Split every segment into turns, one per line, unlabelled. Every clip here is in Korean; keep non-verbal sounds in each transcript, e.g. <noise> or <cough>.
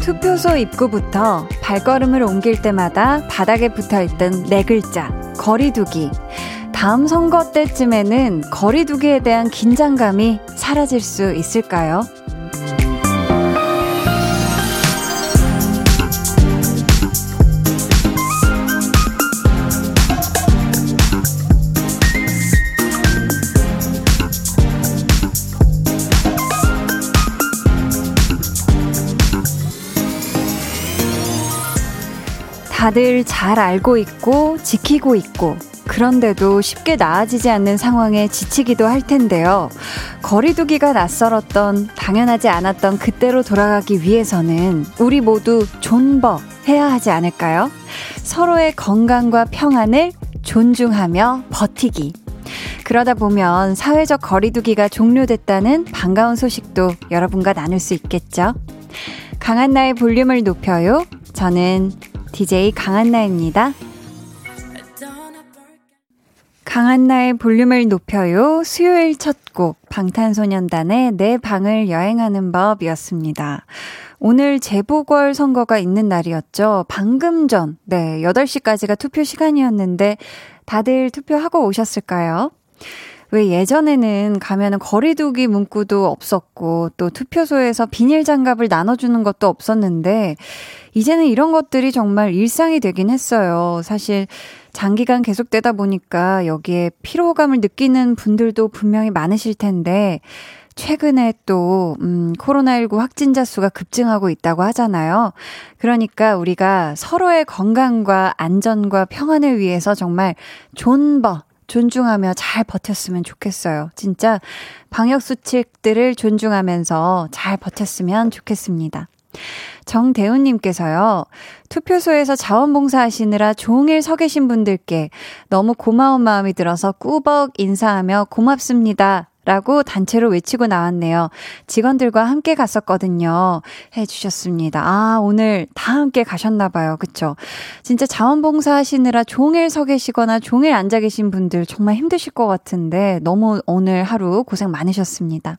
투표소 입구부터 발걸음을 옮길 때마다 바닥에 붙어 있던 네 글자, 거리두기. 다음 선거 때쯤에는 거리두기에 대한 긴장감이 사라질 수 있을까요? 다들 잘 알고 있고 지키고 있고 그런데도 쉽게 나아지지 않는 상황에 지치기도 할 텐데요. 거리두기가 낯설었던 당연하지 않았던 그때로 돌아가기 위해서는 우리 모두 존버 해야 하지 않을까요? 서로의 건강과 평안을 존중하며 버티기. 그러다 보면 사회적 거리두기가 종료됐다는 반가운 소식도 여러분과 나눌 수 있겠죠? 강한 나의 볼륨을 높여요. 저는 DJ 강한나입니다. 강한나의 볼륨을 높여요. 수요일 첫 곡, 방탄소년단의 내 방을 여행하는 법이었습니다. 오늘 재보궐 선거가 있는 날이었죠. 방금 전, 네, 8시까지가 투표 시간이었는데, 다들 투표하고 오셨을까요? 왜 예전에는 가면은 거리두기 문구도 없었고 또 투표소에서 비닐 장갑을 나눠주는 것도 없었는데 이제는 이런 것들이 정말 일상이 되긴 했어요. 사실 장기간 계속되다 보니까 여기에 피로감을 느끼는 분들도 분명히 많으실 텐데 최근에 또, 음, 코로나19 확진자 수가 급증하고 있다고 하잖아요. 그러니까 우리가 서로의 건강과 안전과 평안을 위해서 정말 존버, 존중하며 잘 버텼으면 좋겠어요. 진짜 방역수칙들을 존중하면서 잘 버텼으면 좋겠습니다. 정대훈님께서요, 투표소에서 자원봉사 하시느라 종일 서 계신 분들께 너무 고마운 마음이 들어서 꾸벅 인사하며 고맙습니다. 라고 단체로 외치고 나왔네요. 직원들과 함께 갔었거든요. 해주셨습니다. 아, 오늘 다 함께 가셨나봐요. 그쵸? 진짜 자원봉사 하시느라 종일 서 계시거나 종일 앉아 계신 분들 정말 힘드실 것 같은데 너무 오늘 하루 고생 많으셨습니다.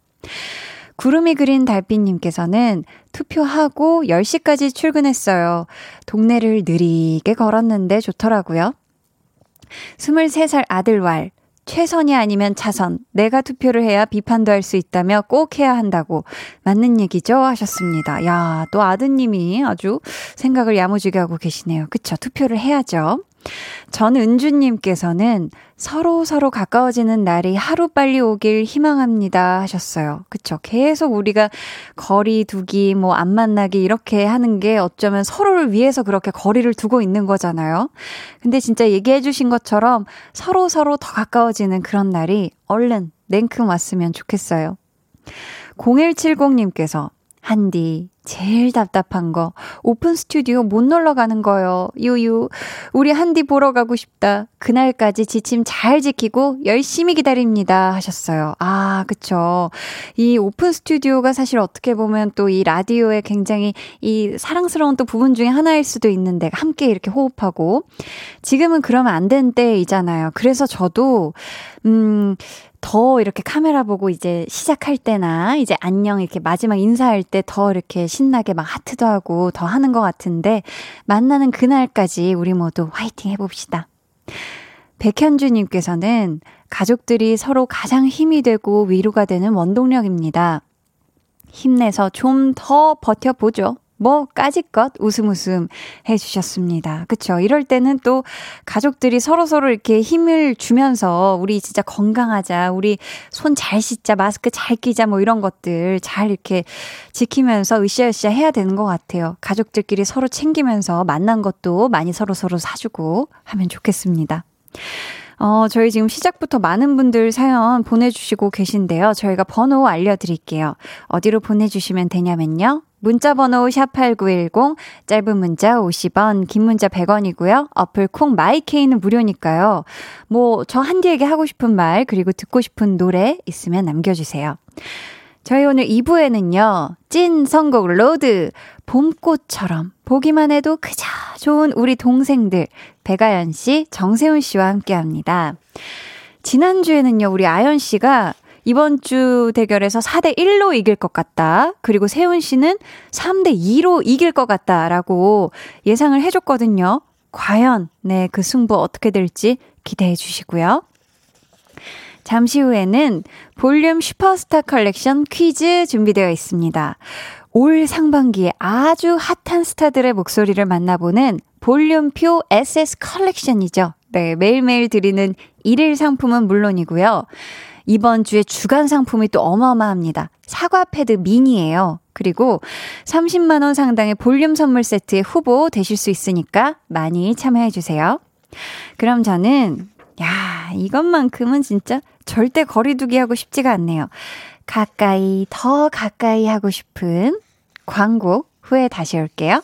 구름이 그린 달빛님께서는 투표하고 10시까지 출근했어요. 동네를 느리게 걸었는데 좋더라고요. 23살 아들 왈. 최선이 아니면 차선. 내가 투표를 해야 비판도 할 수 있다며 꼭 해야 한다고. 맞는 얘기죠? 하셨습니다. 야, 또 아드님이 아주 생각을 야무지게 하고 계시네요. 그쵸? 투표를 해야죠. 전은주님께서는 서로 서로 가까워지는 날이 하루 빨리 오길 희망합니다 하셨어요. 그쵸. 계속 우리가 거리 두기, 뭐 안 만나기 이렇게 하는 게 어쩌면 서로를 위해서 그렇게 거리를 두고 있는 거잖아요. 근데 진짜 얘기해 주신 것처럼 서로 서로 더 가까워지는 그런 날이 얼른 냉큼 왔으면 좋겠어요. 0170님께서 한디, 제일 답답한 거, 오픈 스튜디오 못 놀러 가는 거요. 유유. 우리 한디 보러 가고 싶다. 그날까지 지침 잘 지키고 열심히 기다립니다. 하셨어요. 아, 그쵸. 이 오픈 스튜디오가 사실 어떻게 보면 또 이 라디오의 굉장히 이 사랑스러운 또 부분 중에 하나일 수도 있는데 함께 이렇게 호흡하고. 지금은 그러면 안 되는 때이잖아요. 그래서 저도, 음, 더 이렇게 카메라 보고 이제 시작할 때나 이제 안녕 이렇게 마지막 인사할 때 더 이렇게 신나게 막 하트도 하고 더 하는 것 같은데 만나는 그날까지 우리 모두 화이팅 해봅시다. 백현주님께서는 가족들이 서로 가장 힘이 되고 위로가 되는 원동력입니다. 힘내서 좀 더 버텨보죠. 뭐 까짓것 웃음 웃음 해주셨습니다. 그쵸? 이럴 때는 또 가족들이 서로서로 이렇게 힘을 주면서 우리 진짜 건강하자, 우리 손 잘 씻자, 마스크 잘 끼자, 뭐 이런 것들 잘 이렇게 지키면서 으쌰으쌰 해야 되는 것 같아요. 가족들끼리 서로 챙기면서 만난 것도 많이 서로서로 사주고 하면 좋겠습니다. 어, 저희 지금 시작부터 많은 분들 사연 보내주시고 계신데요. 저희가 번호 알려드릴게요. 어디로 보내주시면 되냐면요. 문자 번호 샵8910, 짧은 문자 50원, 긴 문자 100원이고요. 어플 콩 마이케이는 무료니까요. 뭐, 저 한디에게 하고 싶은 말, 그리고 듣고 싶은 노래 있으면 남겨주세요. 저희 오늘 2부에는요, 찐 선곡 로드, 봄꽃처럼 보기만 해도 그저 좋은 우리 동생들, 백아연 씨, 정세운 씨와 함께 합니다. 지난주에는요, 우리 아연 씨가 이번 주 대결에서 4대 1로 이길 것 같다. 그리고 세운 씨는 3대 2로 이길 것 같다라고 예상을 해줬거든요. 과연, 네, 그 승부 어떻게 될지 기대해 주시고요. 잠시 후에는 볼륨 슈퍼스타 컬렉션 퀴즈 준비되어 있습니다. 올 상반기에 아주 핫한 스타들의 목소리를 만나보는 볼륨표 SS 컬렉션이죠. 네, 매일매일 드리는 일일 상품은 물론이고요. 이번 주에 주간 상품이 또 어마어마합니다. 사과 패드 미니예요. 그리고 30만원 상당의 볼륨 선물 세트의 후보 되실 수 있으니까 많이 참여해주세요. 그럼 저는, 야, 이것만큼은 진짜 절대 거리두기 하고 싶지가 않네요. 가까이, 더 가까이 하고 싶은 광고 후에 다시 올게요.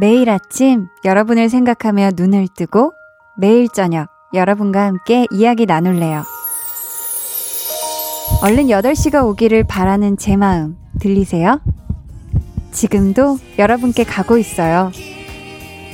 매일 아침 여러분을 생각하며 눈을 뜨고 매일 저녁 여러분과 함께 이야기 나눌래요. 얼른 8시가 오기를 바라는 제 마음 들리세요? 지금도 여러분께 가고 있어요.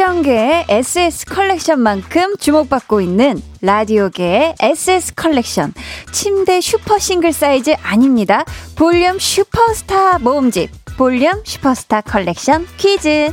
패션계의 SS 컬렉션만큼 주목받고 있는 라디오계의 SS 컬렉션. 침대 슈퍼 싱글 사이즈 아닙니다. 볼륨 슈퍼스타 모음집. 볼륨 슈퍼스타 컬렉션 퀴즈.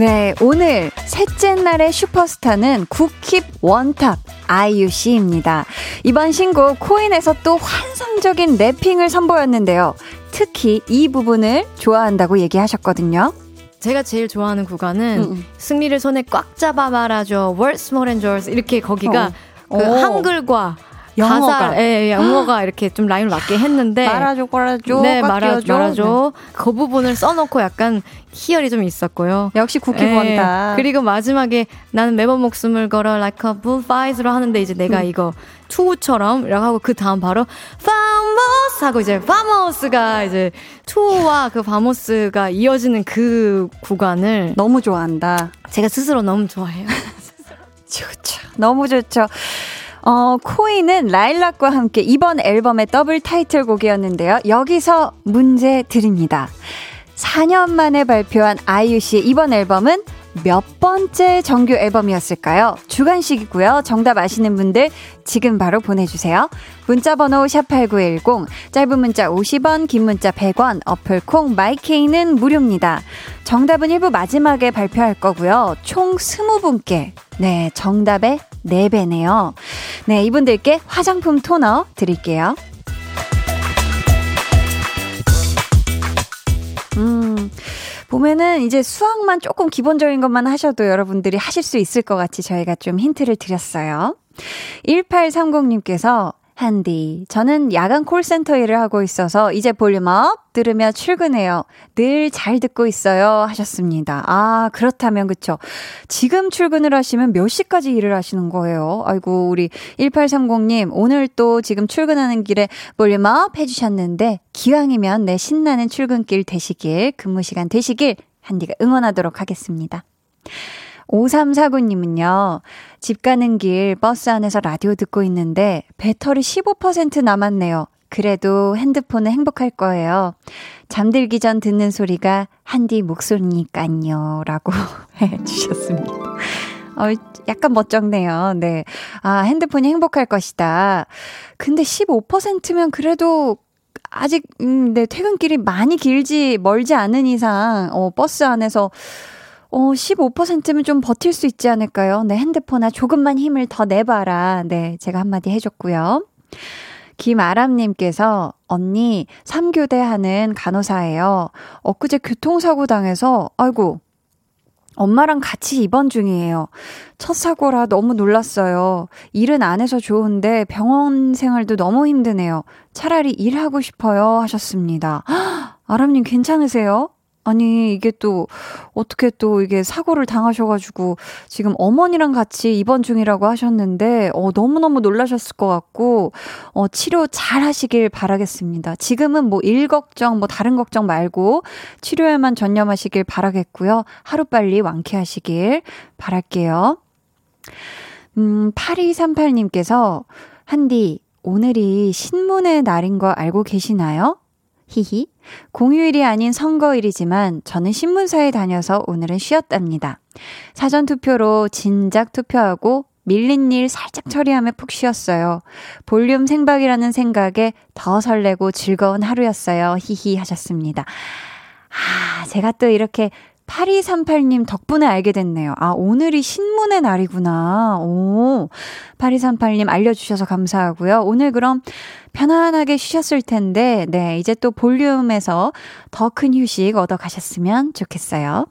네, 오늘 셋째 날의 슈퍼스타는 국힙 원탑 아이유 씨입니다. 이번 신곡 코인에서 또 환상적인 래핑을 선보였는데요. 특히 이 부분을 좋아한다고 얘기하셨거든요.
제가 제일 좋아하는 구간은 음. 승리를 손에 꽉 잡아 말아줘. Words more than yours. 이렇게 거기가 어. 그 오. 한글과 영어가. 가사, 예, 예, 영어가 이렇게 좀 라인을 맞게 했는데.
말아줘, 말아줘.
네, 말아, 말아줘. 네. 그 부분을 써놓고 약간 희열이 좀 있었고요.
역시 국기본다.
예, 그리고 마지막에 나는 매번 목숨을 걸어 like a bull fight로 하는데 이제 내가 음. 이거 투우처럼 이라고 하고 그 다음 바로 파모스 하고 이제 파모스가 이제 투우와 그 파모스가 이어지는 그 구간을
너무 좋아한다.
제가 스스로 너무 좋아해요. <laughs>
좋죠. 너무 좋죠. 어, 코인은 라일락과 함께 이번 앨범의 더블 타이틀곡이었는데요. 여기서 문제 드립니다. 4년 만에 발표한 아이유 씨의 이번 앨범은 몇 번째 정규 앨범이었을까요? 주관식이고요. 정답 아시는 분들 지금 바로 보내주세요. 문자번호 샵8910, 짧은 문자 50원, 긴 문자 100원, 어플콩, 마이케이는 무료입니다. 정답은 일부 마지막에 발표할 거고요. 총 20분께, 네, 정답의 4배네요. 네, 이분들께 화장품 토너 드릴게요. 음, 보면은 이제 수학만 조금 기본적인 것만 하셔도 여러분들이 하실 수 있을 것 같이 저희가 좀 힌트를 드렸어요. 1830님께서 한디. 저는 야간 콜센터 일을 하고 있어서 이제 볼륨업 들으며 출근해요. 늘 잘 듣고 있어요. 하셨습니다. 아, 그렇다면 그쵸. 지금 출근을 하시면 몇 시까지 일을 하시는 거예요? 아이고, 우리 1830님, 오늘 또 지금 출근하는 길에 볼륨업 해주셨는데, 기왕이면 내 신나는 출근길 되시길, 근무 시간 되시길, 한디가 응원하도록 하겠습니다. 5349님은요, 집 가는 길 버스 안에서 라디오 듣고 있는데 배터리 15% 남았네요. 그래도 핸드폰은 행복할 거예요. 잠들기 전 듣는 소리가 한디 목소리니깐요. 라고 <laughs> 해주셨습니다. 어, 약간 멋쩍네요. 네. 아, 핸드폰이 행복할 것이다. 근데 15%면 그래도 아직, 음, 네, 퇴근길이 많이 길지, 멀지 않은 이상, 어, 버스 안에서 어, 15%면 좀 버틸 수 있지 않을까요? 네, 핸드폰아 조금만 힘을 더 내봐라. 네, 제가 한마디 해줬고요. 김아람님께서 언니 3교대 하는 간호사예요. 엊그제 교통사고 당해서 아이고 엄마랑 같이 입원 중이에요. 첫 사고라 너무 놀랐어요. 일은 안 해서 좋은데 병원 생활도 너무 힘드네요. 차라리 일하고 싶어요. 하셨습니다. 아람님 괜찮으세요? 아니, 이게 또, 어떻게 또 이게 사고를 당하셔가지고, 지금 어머니랑 같이 입원 중이라고 하셨는데, 어, 너무너무 놀라셨을 것 같고, 어, 치료 잘 하시길 바라겠습니다. 지금은 뭐 일 걱정, 뭐 다른 걱정 말고, 치료에만 전념하시길 바라겠고요. 하루빨리 완쾌하시길 바랄게요. 음, 8238님께서, 한디, 오늘이 신문의 날인 거 알고 계시나요? 히히. 공휴일이 아닌 선거일이지만 저는 신문사에 다녀서 오늘은 쉬었답니다. 사전 투표로 진작 투표하고 밀린 일 살짝 처리하며 푹 쉬었어요. 볼륨 생박이라는 생각에 더 설레고 즐거운 하루였어요. 히히 하셨습니다. 아, 제가 또 이렇게 8238님 덕분에 알게 됐네요. 아, 오늘이 신문의 날이구나. 오. 8238님 알려주셔서 감사하고요. 오늘 그럼 편안하게 쉬셨을 텐데, 네, 이제 또 볼륨에서 더 큰 휴식 얻어 가셨으면 좋겠어요.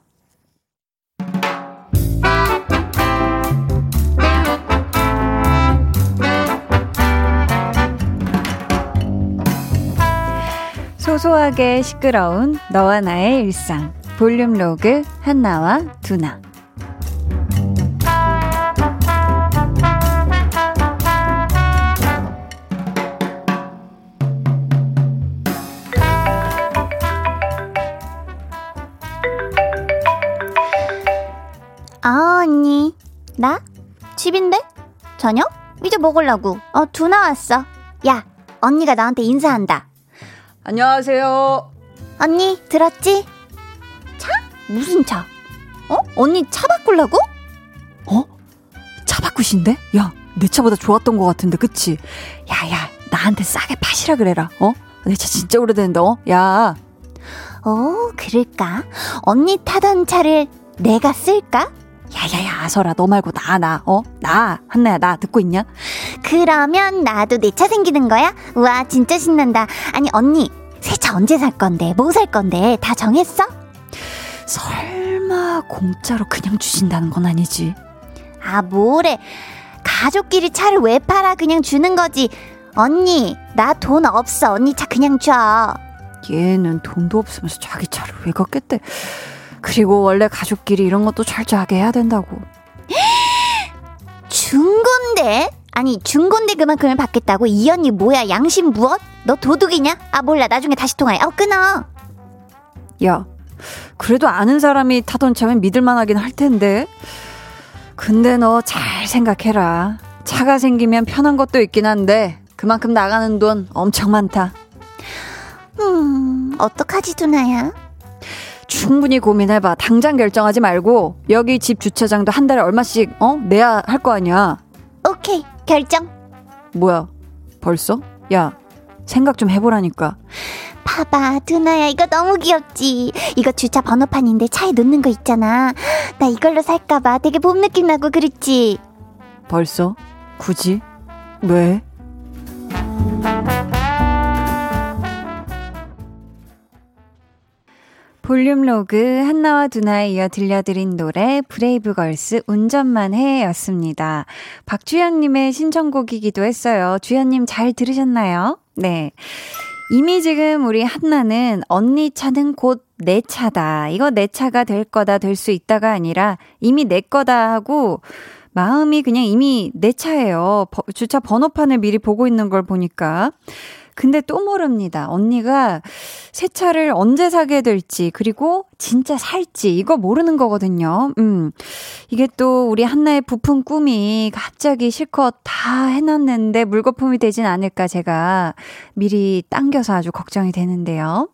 소소하게 시끄러운 너와 나의 일상. 볼륨 로그 한나와 두나.
아, 언니. 나? 집인데? 저녁? 이제 먹으려고. 어, 두나 왔어. 야, 언니가 나한테 인사한다.
안녕하세요.
언니, 들었지? 무슨 차? 어? 언니 차 바꾸려고?
어? 차 바꾸신데? 야, 내 차보다 좋았던 것 같은데, 그치? 야, 야, 나한테 싸게 파시라 그래라, 어? 내 차 진짜 오래됐는데, 어? 야.
어, 그럴까? 언니 타던 차를 내가 쓸까?
야야야 아서라 너 말고 나 나 어? 나 한나야 나 듣고 있냐?
그러면 나도 내 차 생기는 거야? 우와 진짜 신난다 아니 언니 새 차 언제 살 건데 뭐 살 건데 다 정했어?
설마 공짜로 그냥 주신다는 건 아니지?
아, 뭐래. 가족끼리 차를 왜 팔아? 그냥 주는 거지. 언니, 나 돈 없어. 언니 차 그냥 줘.
얘는 돈도 없으면서 자기 차를 왜 갖겠대? 그리고 원래 가족끼리 이런 것도 철저하게 해야 된다고. <gasps>
중건데? 아니, 중건데 그만큼을 받겠다고? 이 언니 뭐야? 양심 무엇? 너 도둑이냐? 아, 몰라. 나중에 다시 통화해. 어, 끊어.
야, 그래도 아는 사람이 타던 차면 믿을만 하긴 할 텐데. 근데 너 잘 생각해라. 차가 생기면 편한 것도 있긴 한데 그만큼 나가는 돈 엄청 많다.
음, 어떡하지, 두나야?
충분히 고민해봐. 당장 결정하지 말고 여기 집 주차장도 한 달에 얼마씩 어 내야 할 거 아니야.
오케이, 결정.
뭐야? 벌써? 야, 생각 좀 해보라니까.
봐봐, 두나야, 이거 너무 귀엽지? 이거 주차 번호판인데 차에 놓는 거 있잖아. 나 이걸로 살까봐 되게 봄 느낌 나고 그랬지?
벌써? 굳이? 왜? 볼륨 로그 한나와 두나에 이어 들려드린 노래 브레이브걸스 운전만 해 였습니다. 박주현님의 신청곡이기도 했어요. 주현님 잘 들으셨나요? 네. 이미 지금 우리 한나는 언니 차는 곧 내 차다. 이거 내 차가 될 거다, 될 수 있다가 아니라 이미 내 거다 하고 마음이 그냥 이미 내 차예요. 주차 번호판을 미리 보고 있는 걸 보니까. 근데 또 모릅니다. 언니가 새 차를 언제 사게 될지, 그리고 진짜 살지, 이거 모르는 거거든요. 음. 이게 또 우리 한나의 부푼 꿈이 갑자기 실컷 다 해놨는데 물거품이 되진 않을까 제가 미리 당겨서 아주 걱정이 되는데요.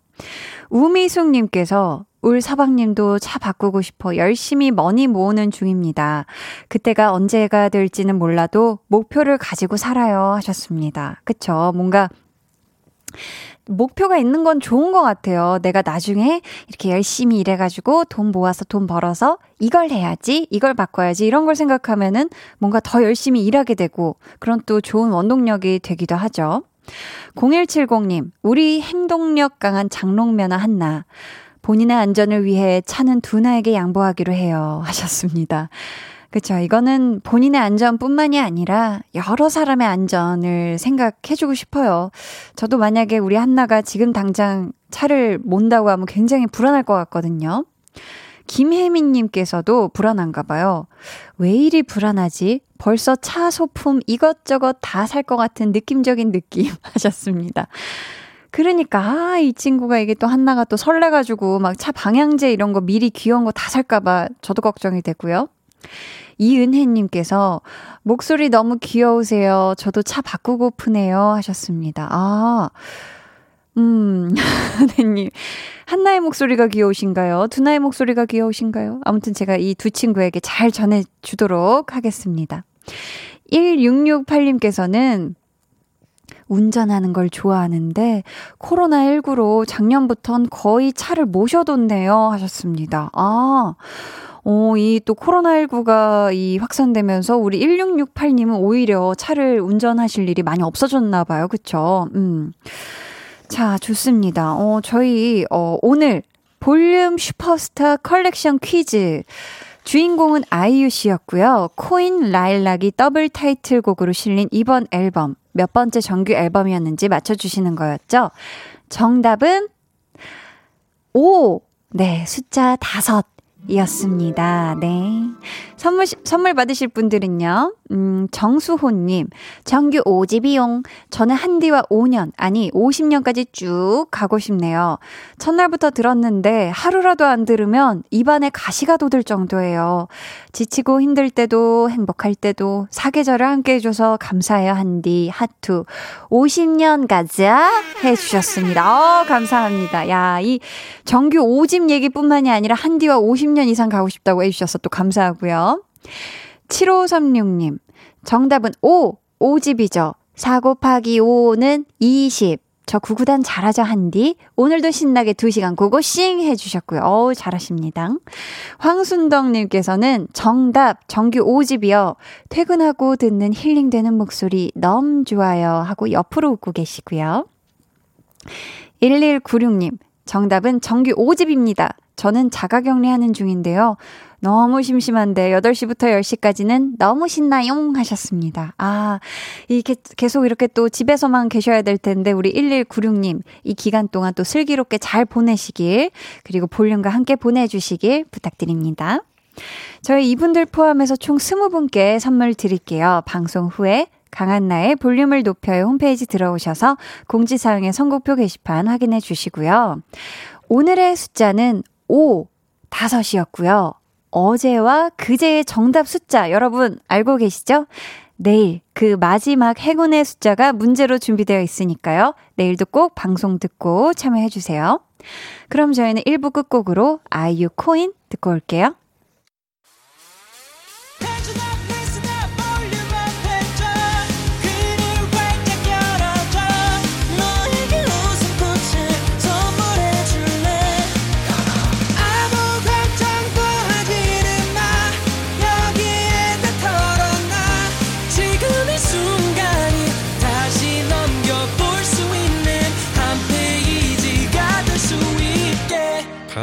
우미숙님께서 울 사방님도 차 바꾸고 싶어 열심히 머니 모으는 중입니다. 그때가 언제가 될지는 몰라도 목표를 가지고 살아요 하셨습니다. 그쵸? 뭔가 목표가 있는 건 좋은 것 같아요. 내가 나중에 이렇게 열심히 일해가지고 돈 모아서 돈 벌어서 이걸 해야지, 이걸 바꿔야지, 이런 걸 생각하면은 뭔가 더 열심히 일하게 되고 그런 또 좋은 원동력이 되기도 하죠. 0170님, 우리 행동력 강한 장롱면허 한나. 본인의 안전을 위해 차는 두나에게 양보하기로 해요. 하셨습니다. 그쵸. 이거는 본인의 안전뿐만이 아니라 여러 사람의 안전을 생각해주고 싶어요. 저도 만약에 우리 한나가 지금 당장 차를 몬다고 하면 굉장히 불안할 것 같거든요. 김혜민님께서도 불안한가 봐요. 왜 이리 불안하지? 벌써 차 소품 이것저것 다 살 것 같은 느낌적인 느낌 <laughs> 하셨습니다. 그러니까, 아, 이 친구가 이게 또 한나가 또 설레가지고 막 차 방향제 이런 거 미리 귀여운 거 다 살까봐 저도 걱정이 되고요. 이은혜님께서 목소리 너무 귀여우세요. 저도 차 바꾸고프네요. 하셨습니다. 아, 음, <laughs> 은혜님. 한나의 목소리가 귀여우신가요? 두나의 목소리가 귀여우신가요? 아무튼 제가 이 두 친구에게 잘 전해주도록 하겠습니다. 1668님께서는 운전하는 걸 좋아하는데 코로나19로 작년부턴 거의 차를 모셔뒀네요 하셨습니다. 아, 어, 이 또 코로나19가 이 확산되면서 우리 1668님은 오히려 차를 운전하실 일이 많이 없어졌나 봐요. 그쵸? 음. 자, 좋습니다. 어, 저희, 어, 오늘 볼륨 슈퍼스타 컬렉션 퀴즈. 주인공은 아이유 씨였고요. 코인 라일락이 더블 타이틀곡으로 실린 이번 앨범 몇 번째 정규 앨범이었는지 맞춰주시는 거였죠. 정답은 5. 네, 숫자 5. 이었습니다. 네. 선물, 선물 받으실 분들은요, 음, 정수호님, 정규 5집이용. 저는 한디와 5년, 아니, 50년까지 쭉 가고 싶네요. 첫날부터 들었는데 하루라도 안 들으면 입안에 가시가 돋을 정도예요. 지치고 힘들 때도 행복할 때도 사계절을 함께 해줘서 감사해요, 한디. 하투. 50년 가자! 해주셨습니다. 어, 감사합니다. 야, 이 정규 5집 얘기뿐만이 아니라 한디와 50년 이상 가고 싶다고 해주셔서 또 감사하고요. 7536님, 정답은 5, 5집이죠. 4 곱하기 5는 20. 저 구구단 잘하죠, 한디? 오늘도 신나게 2시간 고고싱 해주셨고요. 어우, 잘하십니다. 황순덕님께서는 정답, 정규 5집이요. 퇴근하고 듣는 힐링되는 목소리 너무 좋아요. 하고 옆으로 웃고 계시고요. 1196님, 정답은 정규 5집입니다. 저는 자가 격리 하는 중인데요. 너무 심심한데 8시부터 10시까지는 너무 신나용 하셨습니다. 아, 이게 계속 이렇게 또 집에서만 계셔야 될 텐데 우리 1196님 이 기간 동안 또 슬기롭게 잘 보내시길 그리고 볼륨과 함께 보내 주시길 부탁드립니다. 저희 이분들 포함해서 총 20분께 선물 드릴게요. 방송 후에 강한나의 볼륨을 높여요 홈페이지 들어오셔서 공지사항의 선곡표 게시판 확인해 주시고요. 오늘의 숫자는 5, 5이었고요. 어제와 그제의 정답 숫자 여러분 알고 계시죠? 내일 그 마지막 행운의 숫자가 문제로 준비되어 있으니까요. 내일도 꼭 방송 듣고 참여해 주세요. 그럼 저희는 1부 끝곡으로 아이유 코인 듣고 올게요.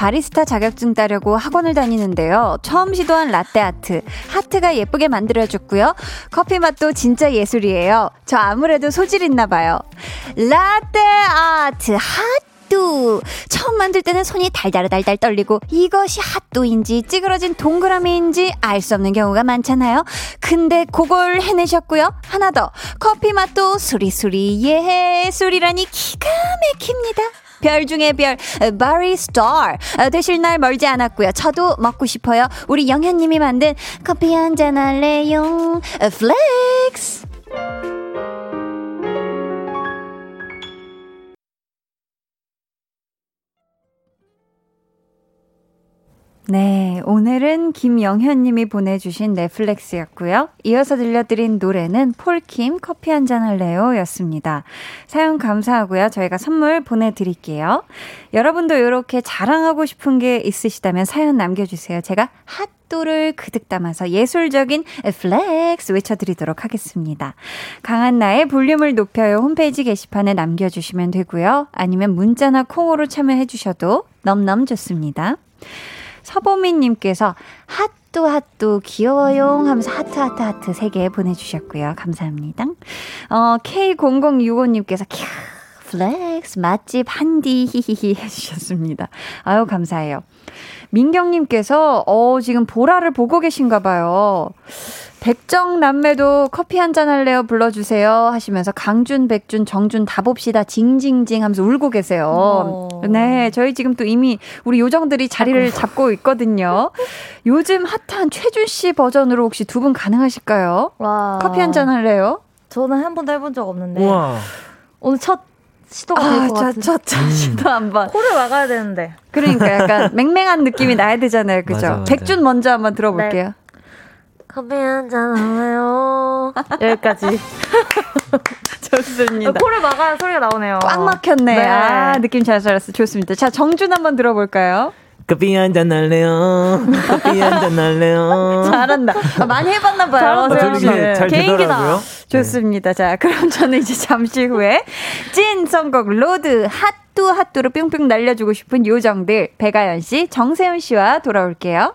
바리스타 자격증 따려고 학원을 다니는데요. 처음 시도한 라떼 아트. 하트가 예쁘게 만들어줬고요. 커피 맛도 진짜 예술이에요. 저 아무래도 소질 있나 봐요. 라떼 아트 핫도 처음 만들 때는 손이 달달달달 떨리고 이것이 핫도인지 찌그러진 동그라미인지 알 수 없는 경우가 많잖아요. 근데 그걸 해내셨고요. 하나 더 커피 맛도 수리수리 예술이라니 기가 막힙니다. 별 중에 별, 바리 스타. 되실 날 멀지 않았고요. 저도 먹고 싶어요. 우리 영현님이 만든 커피 한 잔 할래요. flex. 네, 오늘은 김영현님이 보내주신 네 flex였고요. 이어서 들려드린 노래는 폴킴 커피 한 잔 할래요 였습니다. 사연 감사하고요. 저희가 선물 보내드릴게요. 여러분도 이렇게 자랑하고 싶은 게 있으시다면 사연 남겨주세요. 제가 핫뚜를 그득 담아서 예술적인 flex 외쳐드리도록 하겠습니다. 강한나의 볼륨을 높여요 홈페이지 게시판에 남겨주시면 되고요. 아니면 문자나 콩으로 참여해주셔도 넘넘 좋습니다. 서보미님께서 핫뚜 핫뚜 귀여워요 하면서 하트 하트 하트 3개 보내주셨고요. 감사합니다. 어, K0065님께서 캬 flex 맛집 한디 히히히 해주셨습니다. 아유 감사해요. 민경님께서 어 지금 보라를 보고 계신가 봐요. 백정 남매도 커피 한 잔 할래요 불러주세요 하시면서 강준, 백준, 정준 다 봅시다 징징징 하면서 울고 계세요. 어. 네, 저희 지금 또 이미 우리 요정들이 자리를 아이고. 잡고 있거든요. 요즘 핫한 최준 씨 버전으로 혹시 두 분 가능하실까요? 와. 커피 한 잔 할래요?
저는 한 번도 해본 적 없는데 우와. 오늘 첫 시도가 아, 될것 같은
첫, 첫 음. 시도 한 번.
코를 막아야 되는데.
그러니까 약간 <laughs> 맹맹한 느낌이 나야 되잖아요. 그죠? 맞아, 맞아. 백준 먼저 한번 들어볼게요. 네.
커피 한잔 할래요? <laughs> 여기까지. <laughs>
좋습니다.
코를 막아야 소리가 나오네요.
꽉 막혔네. 네. 아, 느낌 잘 살았어. 좋습니다. 자, 정준 한번 들어볼까요?
커피 한잔 할래요? 커피 한잔 할래요? <laughs>
잘한다. 아, 많이 해봤나 봐요.
잘 개인기다.
좋습니다. 자, 그럼 저는 이제 잠시 후에 찐 선곡 로드 핫뚜 핫뚜로 뿅뿅 날려주고 싶은 요정들 백아연 씨, 정세운 씨와 돌아올게요.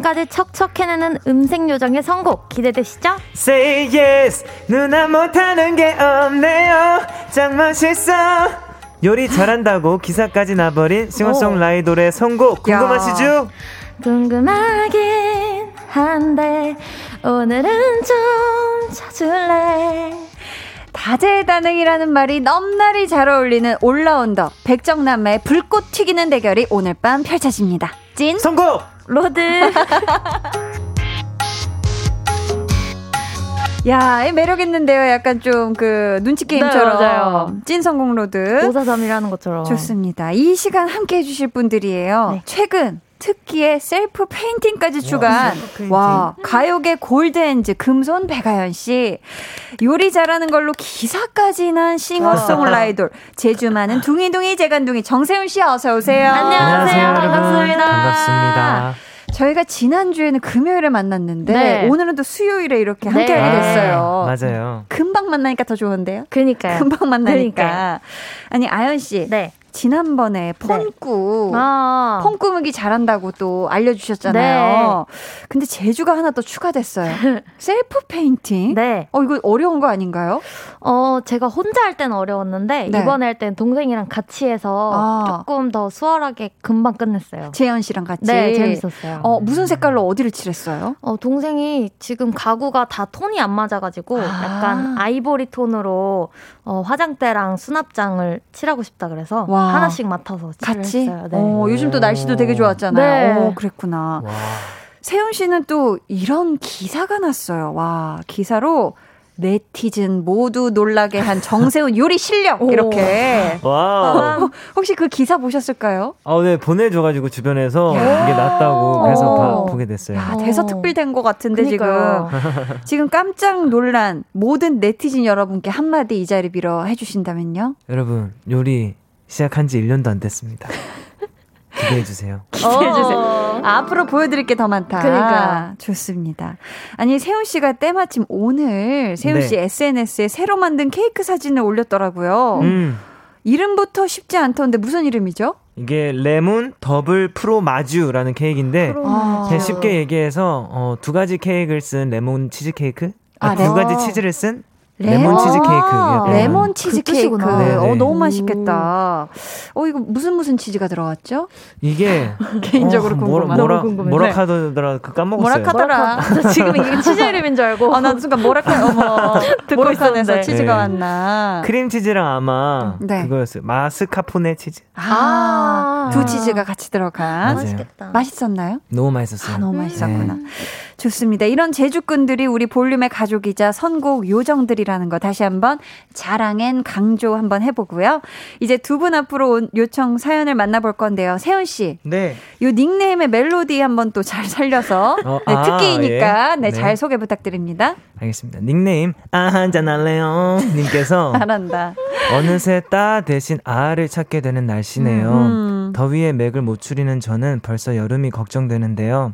셀프 페인팅까지 척척 해내는 음색 요정의 선곡 기대되시죠?
Say yes. 누나 못하는 게 없네요. 짱 멋있어. 요리 잘한다고 기사까지 나버린 싱어송라이돌의 선곡 궁금하시죠?
궁금하긴 한데 오늘은 좀 져줄래?
다재다능이라는 말이 넘나리 잘 어울리는 올라운더 백정남매의 불꽃 튀기는 대결이 오늘 밤 펼쳐집니다. 찐
선곡
로드. <laughs>
야, 매력 있는데요. 약간 좀 그 눈치 게임처럼 네, 찐 선곡 로드.
오사삼이라는 것처럼.
좋습니다. 이 시간 함께 해주실 분들이에요. 네. 최근 특기에 셀프 페인팅까지 추가한 와, 가요계 gold hands 금손 백아연 씨 요리 잘하는 걸로 기사까지 난 싱어송라이돌 재주 많은 둥이둥이 재간둥이 정세운 씨 어서 오세요.
안녕하세요. 안녕하세요 반갑습니다.
반갑습니다.
저희가 지난주에는 금요일에 만났는데 네. 오늘은 또 수요일에 이렇게 네. 함께 하게 됐어요.
아, 맞아요.
금방 만나니까 더 좋은데요?
그니까요.
금방 만나니까. 그러니까요. 아니 아연 씨. 네. 지난번에 폰꾸 네. 아. 폰 꾸미기 잘한다고 또 알려주셨잖아요. 네. 근데 재주가 하나 더 추가됐어요. <laughs> 셀프 페인팅. 네. 어 이거 어려운 거 아닌가요?
어 제가 혼자 할 때는 어려웠는데 네. 이번에 할 때는 동생이랑 같이 해서 아. 조금 더 수월하게 금방 끝냈어요.
재현 씨랑 같이.
네 재밌었어요.
어 무슨 색깔로 어디를 칠했어요?
어 동생이 지금 가구가 다 톤이 안 맞아가지고 아. 약간 아이보리 톤으로 어, 화장대랑 수납장을 칠하고 싶다 그래서. 와. 하나씩 맡아서 같이. 했어요. 네.
어, 요즘 또 날씨도 되게 좋았잖아요. 네. 오, 그랬구나. 와. 세훈 씨는 또 이런 기사가 났어요. 와, 기사로 네티즌 모두 놀라게 한 <laughs> 정세훈 요리 실력 이렇게.
와.
어, 혹시 그 기사 보셨을까요?
아, 네 보내줘가지고 주변에서 이게 났다고 그래서 봐, 보게 됐어요.
야, 대서특필된 것 같은데 그러니까요. 지금 <laughs> 지금 깜짝 놀란 모든 네티즌 여러분께 한마디 이 자리 빌어 해주신다면요?
여러분 요리 시작한 지 1년도 안 됐습니다. <laughs> 기대해 주세요.
기대해 주세요. 어. 아, 앞으로 보여드릴 게 더 많다. 그러니까 좋습니다. 아니 세훈 씨가 때마침 오늘 세훈 네. 씨 SNS에 새로 만든 케이크 사진을 올렸더라고요. 음. 이름부터 쉽지 않던데 무슨 이름이죠?
이게 레몬 더블 fromage라는 케이크인데 아. 쉽게 얘기해서 어, 두 가지 케이크를 쓴 레몬 치즈 케이크, 아, 아, 두 가지 치즈를 쓴 레몬 치즈 케이크. 예.
레몬 치즈
그
케이크.
뜻이구나.
네,
어,
네.
너무 맛있겠다. 어, 이거 무슨 무슨 치즈가 들어갔죠?
이게 <laughs>
개인적으로
뭐라,
궁금하다.
뭐라,
너무 궁금해.
뭐라
네.
하더라 그 까먹었어요.
뭐라 카더라.
저 지금 이게 치즈 이름인 줄 알고.
아, 나 순간 모라카, 어머. <laughs>
듣고 있었는데.
치즈가
네.
왔나.
크림 치즈랑 아마
네.
그거였어요. 마스카포네 치즈.
아,
아.
두 치즈가 같이 들어간.
맞아요.
맛있겠다.
맛있었나요?
너무 맛있었어요.
아, 너무 맛있었구나.
네.
좋습니다. 이런 제주꾼들이 우리 볼륨의 가족이자 선곡 요정들이라는 거 다시 한번 자랑엔 강조 한번 해보고요. 이제 두 분 앞으로 온 요청 사연을 만나볼 건데요. 세훈 씨,
네.
요 닉네임의 멜로디 한번 또 잘 살려서 <laughs>
어,
네,
아,
특기이니까
예.
네,
네.
잘 소개 부탁드립니다.
알겠습니다. 닉네임 아 한잔 할래요 님께서 <laughs>
잘한다.
어느새 뜨아 대신 아아를 찾게 되는 날씨네요.
음.
더위에 맥을 못 추리는 저는 벌써 여름이 걱정되는데요.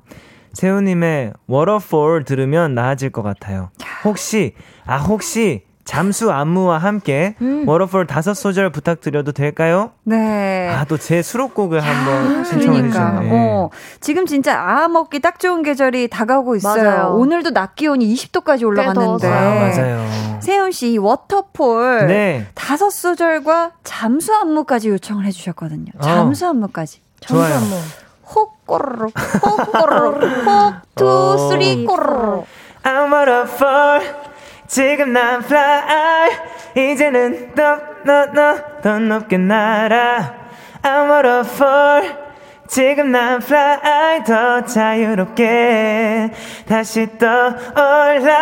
세운님의 Waterfall 들으면 나아질 것 같아요. 혹시 아 혹시 잠수 안무와 함께 Waterfall 다섯 소절 부탁드려도 될까요?
네.
아 또 제 수록곡을 한번 신청해
그러니까,
주셨네요.
어, 지금 진짜 아 먹기 딱 좋은 계절이 다가오고 있어요.
맞아요.
오늘도 낮 기온이 20도까지 올라갔는데.
아, 맞아요.
세운 씨, 이 Waterfall
네.
다섯 소절과 잠수 안무까지 요청을 해주셨거든요.
어.
잠수 안무까지.
좋아요.
혹 꼬르륵, 혹 꼬르륵, 혹, two,
어.
three 꼬르륵.
I'm waterfall 지금 난 fly. 이제는 더너너더 높게 날아. I'm waterfall 지금 난 fly. 더 자유롭게 다시 떠올라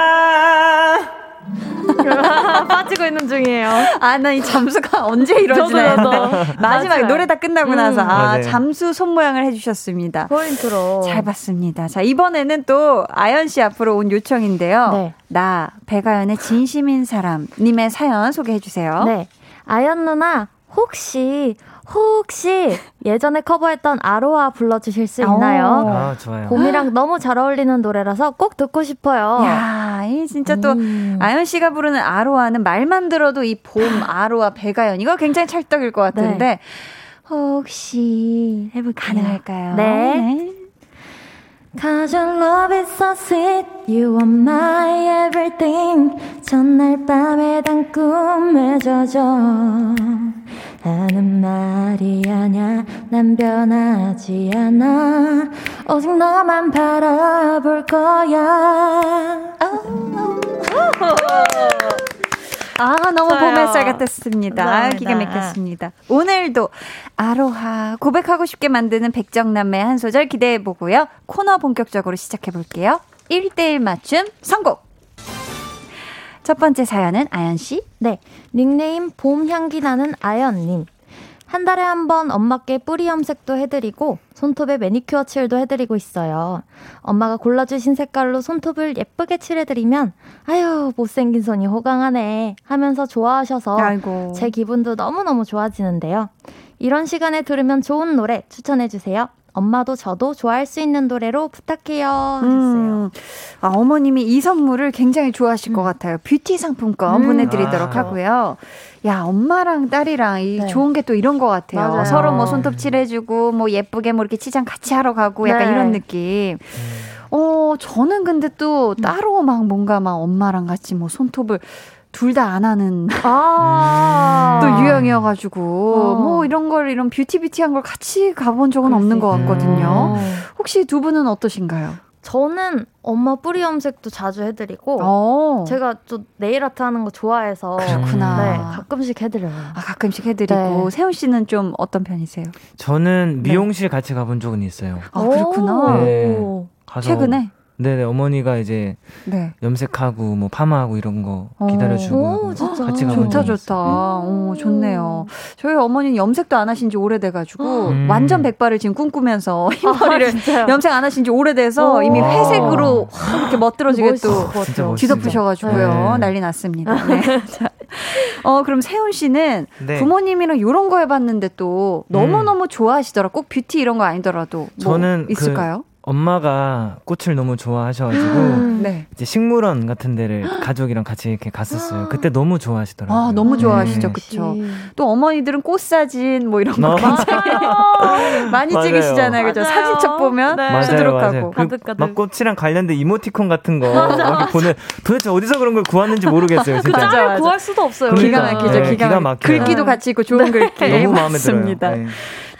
<laughs>
빠지고 있는 중이에요.
아, 나 이 잠수가 <laughs> 언제. 했는데 <laughs> 마지막에
맞아요.
노래 다 끝나고
음.
나서 아,
맞아요.
잠수 손 모양을 해주셨습니다.
포인트로.
잘 봤습니다. 자, 이번에는 또 아연 씨 앞으로 온 요청인데요.
네.
나, 배가연의 진심인 사람, 님의 사연 소개해 주세요.
네. 아연 누나, 혹시, 혹시 예전에 커버했던 아로하 불러주실 수 있나요?
오.
아 좋아요
봄이랑 너무 잘 어울리는 노래라서 꼭 듣고 싶어요.
야, 이 진짜 또
음.
아연 씨가 부르는 아로하는 말만 들어도 이 봄 아로하 배가연 이거 굉장히 찰떡일 것 같은데 혹시
해볼게요.
가능할까요?
네. Cause your love is so sweet, you are my everything. 전날 밤에 단 꿈에 젖어. 하는 말이 아냐, 난 변하지 않아. 오직 너만 바라볼 거야.
아, 너무. 봄 햇살 같았습니다. 아,
감사합니다.
기가 막혔습니다. 오늘도 아로하 고백하고 싶게 만드는 백정남의 한 소절 기대해 보고요. 코너 본격적으로 시작해 볼게요. 1대1 맞춤 선곡. 첫 번째 사연은 아연 씨.
네, 닉네임 봄 향기 나는 아연 님. 한 달에 한 번 엄마께 뿌리 염색도 해드리고 손톱에 매니큐어 칠도 해드리고 있어요. 엄마가 골라주신 색깔로 손톱을 예쁘게 칠해드리면 아유 못생긴 손이 호강하네 하면서 좋아하셔서
아이고.
제 기분도 너무너무 좋아지는데요. 이런 시간에 들으면 좋은 노래 추천해주세요. 엄마도 저도 좋아할 수 있는 노래로 부탁해요 하셨어요.
음, 아, 어머님이 이 선물을 굉장히 좋아하실 것 같아요. 뷰티 상품권
음.
보내드리도록
아.
하고요. 야, 엄마랑 딸이랑 이
네.
좋은 게 또 이런 것 같아요.
맞아요.
서로 뭐 손톱 칠해주고, 뭐 예쁘게 뭐 이렇게 치장 같이 하러 가고 약간
네.
이런 느낌. 어, 저는 근데 또 따로 막 뭔가 막 엄마랑 같이 뭐 손톱을 둘다안 하는
아. <laughs>
또 유형이어가지고
어.
뭐 이런 걸 이런 뷰티 뷰티한 걸 같이 가본 적은
그럴
없는
수
것. 같거든요.
음.
혹시 두 분은 어떠신가요?
저는 엄마 뿌리 염색도 자주 해드리고
어.
제가 또 네일 아트 하는 거 좋아해서
그렇구나.
네 가끔씩 해드려요.
아, 가끔씩 해드리고
네.
세훈 씨는 좀 어떤 편이세요?
저는 미용실 같이 가본 적은 있어요
아 그렇구나.
오.
네. 가서
최근에
네네 어머니가 이제
네.
염색하고 뭐 파마하고 이런 거
어.
기다려주고
오,
하고
진짜.
같이 가본
좋다 좋다. 오, 좋네요. 저희 어머니는 염색도 안 하신 지 오래돼가지고
음.
완전 백발을 지금 꿈꾸면서 <laughs> 흰 머리를
아, 진짜요?
염색 안 하신 지 오래돼서
오.
이미
와.
회색으로 확 이렇게 멋들어지게 또 뒤덮으셔가지고요.
네.
난리 났습니다. <laughs> 네. 자, 어, 그럼 세훈 씨는
네.
부모님이랑 이런 거 해봤는데 또 너무너무 좋아하시더라. 꼭 뷰티 이런 거 아니더라도 뭐
저는 그
있을까요?
엄마가 꽃을 너무 좋아하셔가지고
음.
네.
이제 식물원 같은 데를 가족이랑 같이 이렇게 갔었어요. 그때 너무 좋아하시더라고요.
아, 너무 좋아하시죠.
네.
그쵸. 또 어머니들은 꽃 사진 뭐 이런 거
어.
굉장히 많이
맞아요.
찍으시잖아요. 그죠? 사진첩 보면
네.
맞아요,
수두룩하고.
맞아요. 그
가득 가득.
막 꽃이랑 관련된 이모티콘 같은 거 보내 도대체 어디서 그런 걸 구하는지 모르겠어요. 진짜.
맞아,
짤
맞아.
구할 수도 없어요.
기가
그러니까.
막히죠.
네,
기가,
기가
막
막혀요.
글귀도 같이 있고 좋은 글귀.
너무 마음에
맞습니다.
들어요.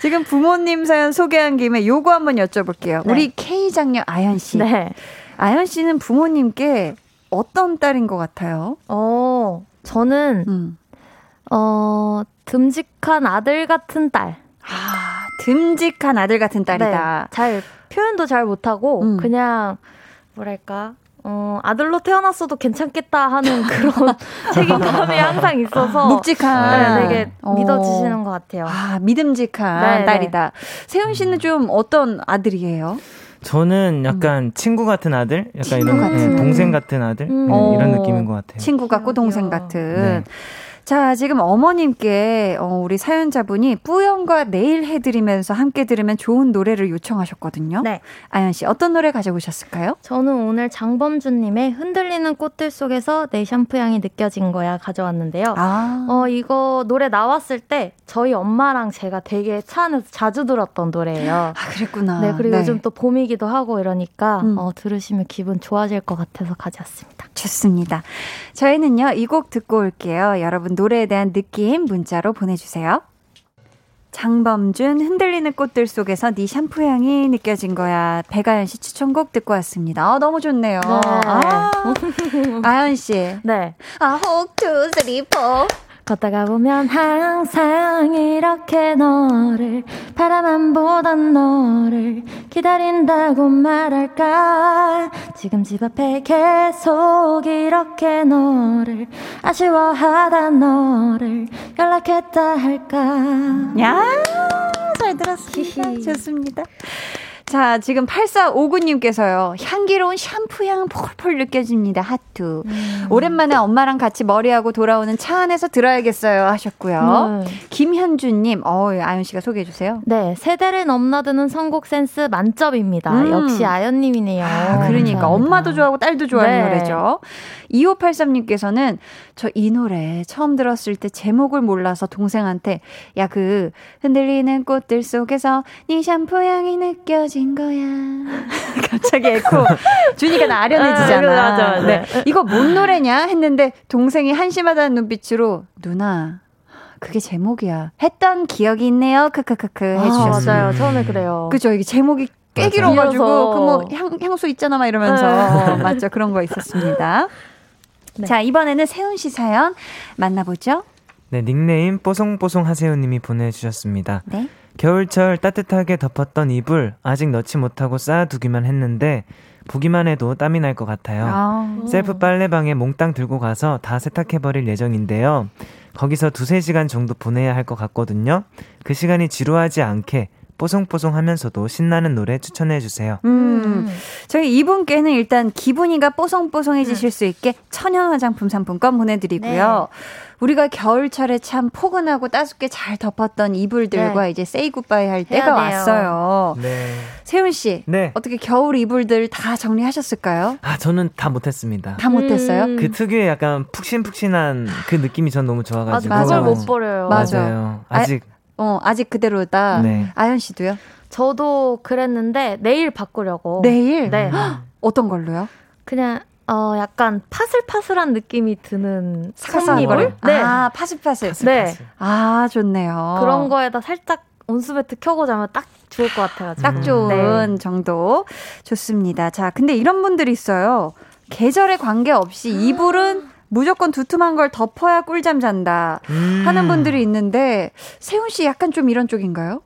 네.
지금 부모님 사연 소개한 김에 요거 한번 여쭤볼게요.
네.
우리 K 장녀 아연 씨.
네.
아연 씨는 부모님께 어떤 딸인 것 같아요?
어, 저는
음.
어 듬직한 아들 같은 딸.
아, 듬직한 아들 같은 딸이다.
네, 잘 표현도 잘 못하고
음.
그냥 뭐랄까 어, 아들로 태어났어도 괜찮겠다 하는 <laughs> 그런 책임감이 항상 있어서
묵직한.
네, 되게
어.
믿어지시는 것 같아요.
아, 믿음직한
네, 네.
딸이다. 세훈 씨는 좀 어떤 아들이에요?
저는 약간 친구 같은 아들, 약간
친구
이런
같은.
네, 동생 같은 아들
음.
네, 이런
어,
느낌인 것 같아요.
친구 같고 동생. 같은.
네.
자, 지금 어머님께 어, 우리 사연자분이 뿌연과 내일 해드리면서 함께 들으면 좋은 노래를 요청하셨거든요.
네.
아연 씨, 어떤 노래 가져오셨을까요?
저는 오늘 장범준님의 흔들리는 꽃들 속에서 내 샴푸 향이 느껴진 거야 가져왔는데요.
아,
어, 이거 노래 나왔을 때 저희 엄마랑 제가 되게 차 안에서 자주 들었던 노래예요.
아, 그랬구나.
네, 그리고 요즘 또 봄이기도 하고 이러니까
음.
어, 들으시면 기분 좋아질 것 같아서 가져왔습니다.
좋습니다. 저희는요, 이 곡 듣고 올게요. 여러분 노래에 대한 느낌 문자로 보내주세요. 장범준 흔들리는 꽃들 속에서 네 샴푸 향이 느껴진 거야. 백아연 씨 추천곡 듣고 왔습니다. 아, 너무 좋네요.
네.
아, 아연 씨.
네.
아, 혹, two, three, four.
걷다가 보면 항상 이렇게 너를 바라만 보던 너를 기다린다고 말할까 지금 집 앞에 계속 이렇게 너를 아쉬워하다 너를 연락했다 할까
야, 잘 들었습니다. 좋습니다. 자, 지금 8459님께서요. 향기로운 샴푸 향 폴폴 느껴집니다. 하트. 오랜만에 엄마랑 같이 머리하고 돌아오는 차 안에서 들어야겠어요. 하셨고요.
네.
김현주님, 어, 아연 씨가 소개해 주세요.
네, 세대를 넘나드는 선곡 센스 만점입니다.
음.
역시 아연님이네요.
아, 그러니까
감사합니다.
엄마도 좋아하고 딸도 좋아하는
네.
노래죠. 2583님께서는 저 이 노래 처음 들었을 때 제목을 몰라서 동생한테 야 그 흔들리는 꽃들 속에서 네 샴푸 향이 느껴진 거야. <laughs> 갑자기 에코 주니까 나 아련해지잖아.
아, 맞아, 맞아.
네. 이거 뭔 노래냐 했는데 동생이 한심하다는 눈빛으로 누나 그게 제목이야. 했던 기억이 있네요. 크크크크 해주셨어요.
아, 맞아요. 처음에 그래요.
그죠? 이게 제목이 꽤. 길어가지고. 그 뭐 향수 있잖아 막 이러면서 어, 맞죠? 그런 거 있었습니다.
네.
자 이번에는 세훈 씨 사연 만나보죠.
네, 닉네임 뽀송뽀송 하세요님이 보내주셨습니다.
네.
겨울철 따뜻하게 덮었던 이불 아직 넣지 못하고 쌓아두기만 했는데 보기만 해도 땀이 날 것 같아요.
아,
셀프 빨래방에 몽땅 들고 가서 다 세탁해버릴 예정인데요. 거기서 두세 시간 정도 보내야 할 것 같거든요. 그 시간이 지루하지 않게 뽀송뽀송 하면서도 신나는 노래 추천해 주세요.
음, 저희 이분께는 일단 기분이가 뽀송뽀송해지실 수 있게 천연 화장품 상품권 보내드리고요. 우리가 겨울철에 참 포근하고 따숩게 잘 덮었던 이불들과
네.
이제 세이 굿바이 할 때가
돼요.
왔어요.
네.
세훈 씨,
네.
어떻게 겨울 이불들 다 정리하셨을까요?
아, 저는 다 못했습니다.
다 못했어요?
음.
그 특유의 약간 푹신푹신한 그 느낌이 전 너무
아,
좋아가지고.
맞아.
그걸 못 버려요.
맞아.
맞아요.
아,
아직
어, 아직 그대로다.
네.
아연 씨도요?
저도 그랬는데 내일 바꾸려고.
내일?
네.
어떤 걸로요?
그냥 어 약간 파슬파슬한 느낌이 드는?
걸?
네.
아, 파슬파슬.
네.
아, 좋네요.
그런 거에다 살짝 온수매트 켜고 자면 딱 좋을 것 같아가지고.
딱 좋은 정도. 좋습니다. 자, 근데 이런 분들이 있어요. 계절에 관계없이 이불은 무조건 두툼한 걸 덮어야 꿀잠 잔다
음,
하는 분들이 있는데 세훈 씨 약간 좀 이런 쪽인가요?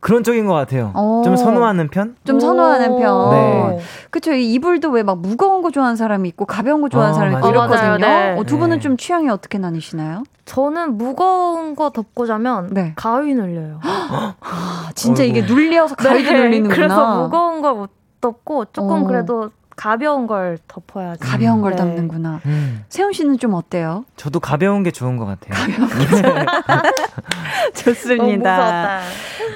그런 쪽인 것 같아요.
어.
좀 선호하는 편?
좀 선호하는 편.
네.
그쵸. 이 이불도 왜 막 무거운 거 좋아하는 사람이 있고 가벼운 거 좋아하는
어,
사람이 있고
맞아요.
이렇거든요.
네.
어, 두 분은
네.
좀 취향이 어떻게 나뉘시나요?
저는 무거운 거 덮고 자면
네.
가위 눌려요. <gasps>
아, 진짜
어이구.
이게 눌려서 가위도
네,
눌리는구나.
그래서 무거운 걸 못 덮고 조금
어.
그래도 가벼운 걸 덮어야지.
가벼운 걸
네.
덮는구나.
음,
세훈 씨는 좀 어때요?
저도 가벼운 게 좋은 것 같아요. <laughs>
좋습니다.
어, 무서웠다.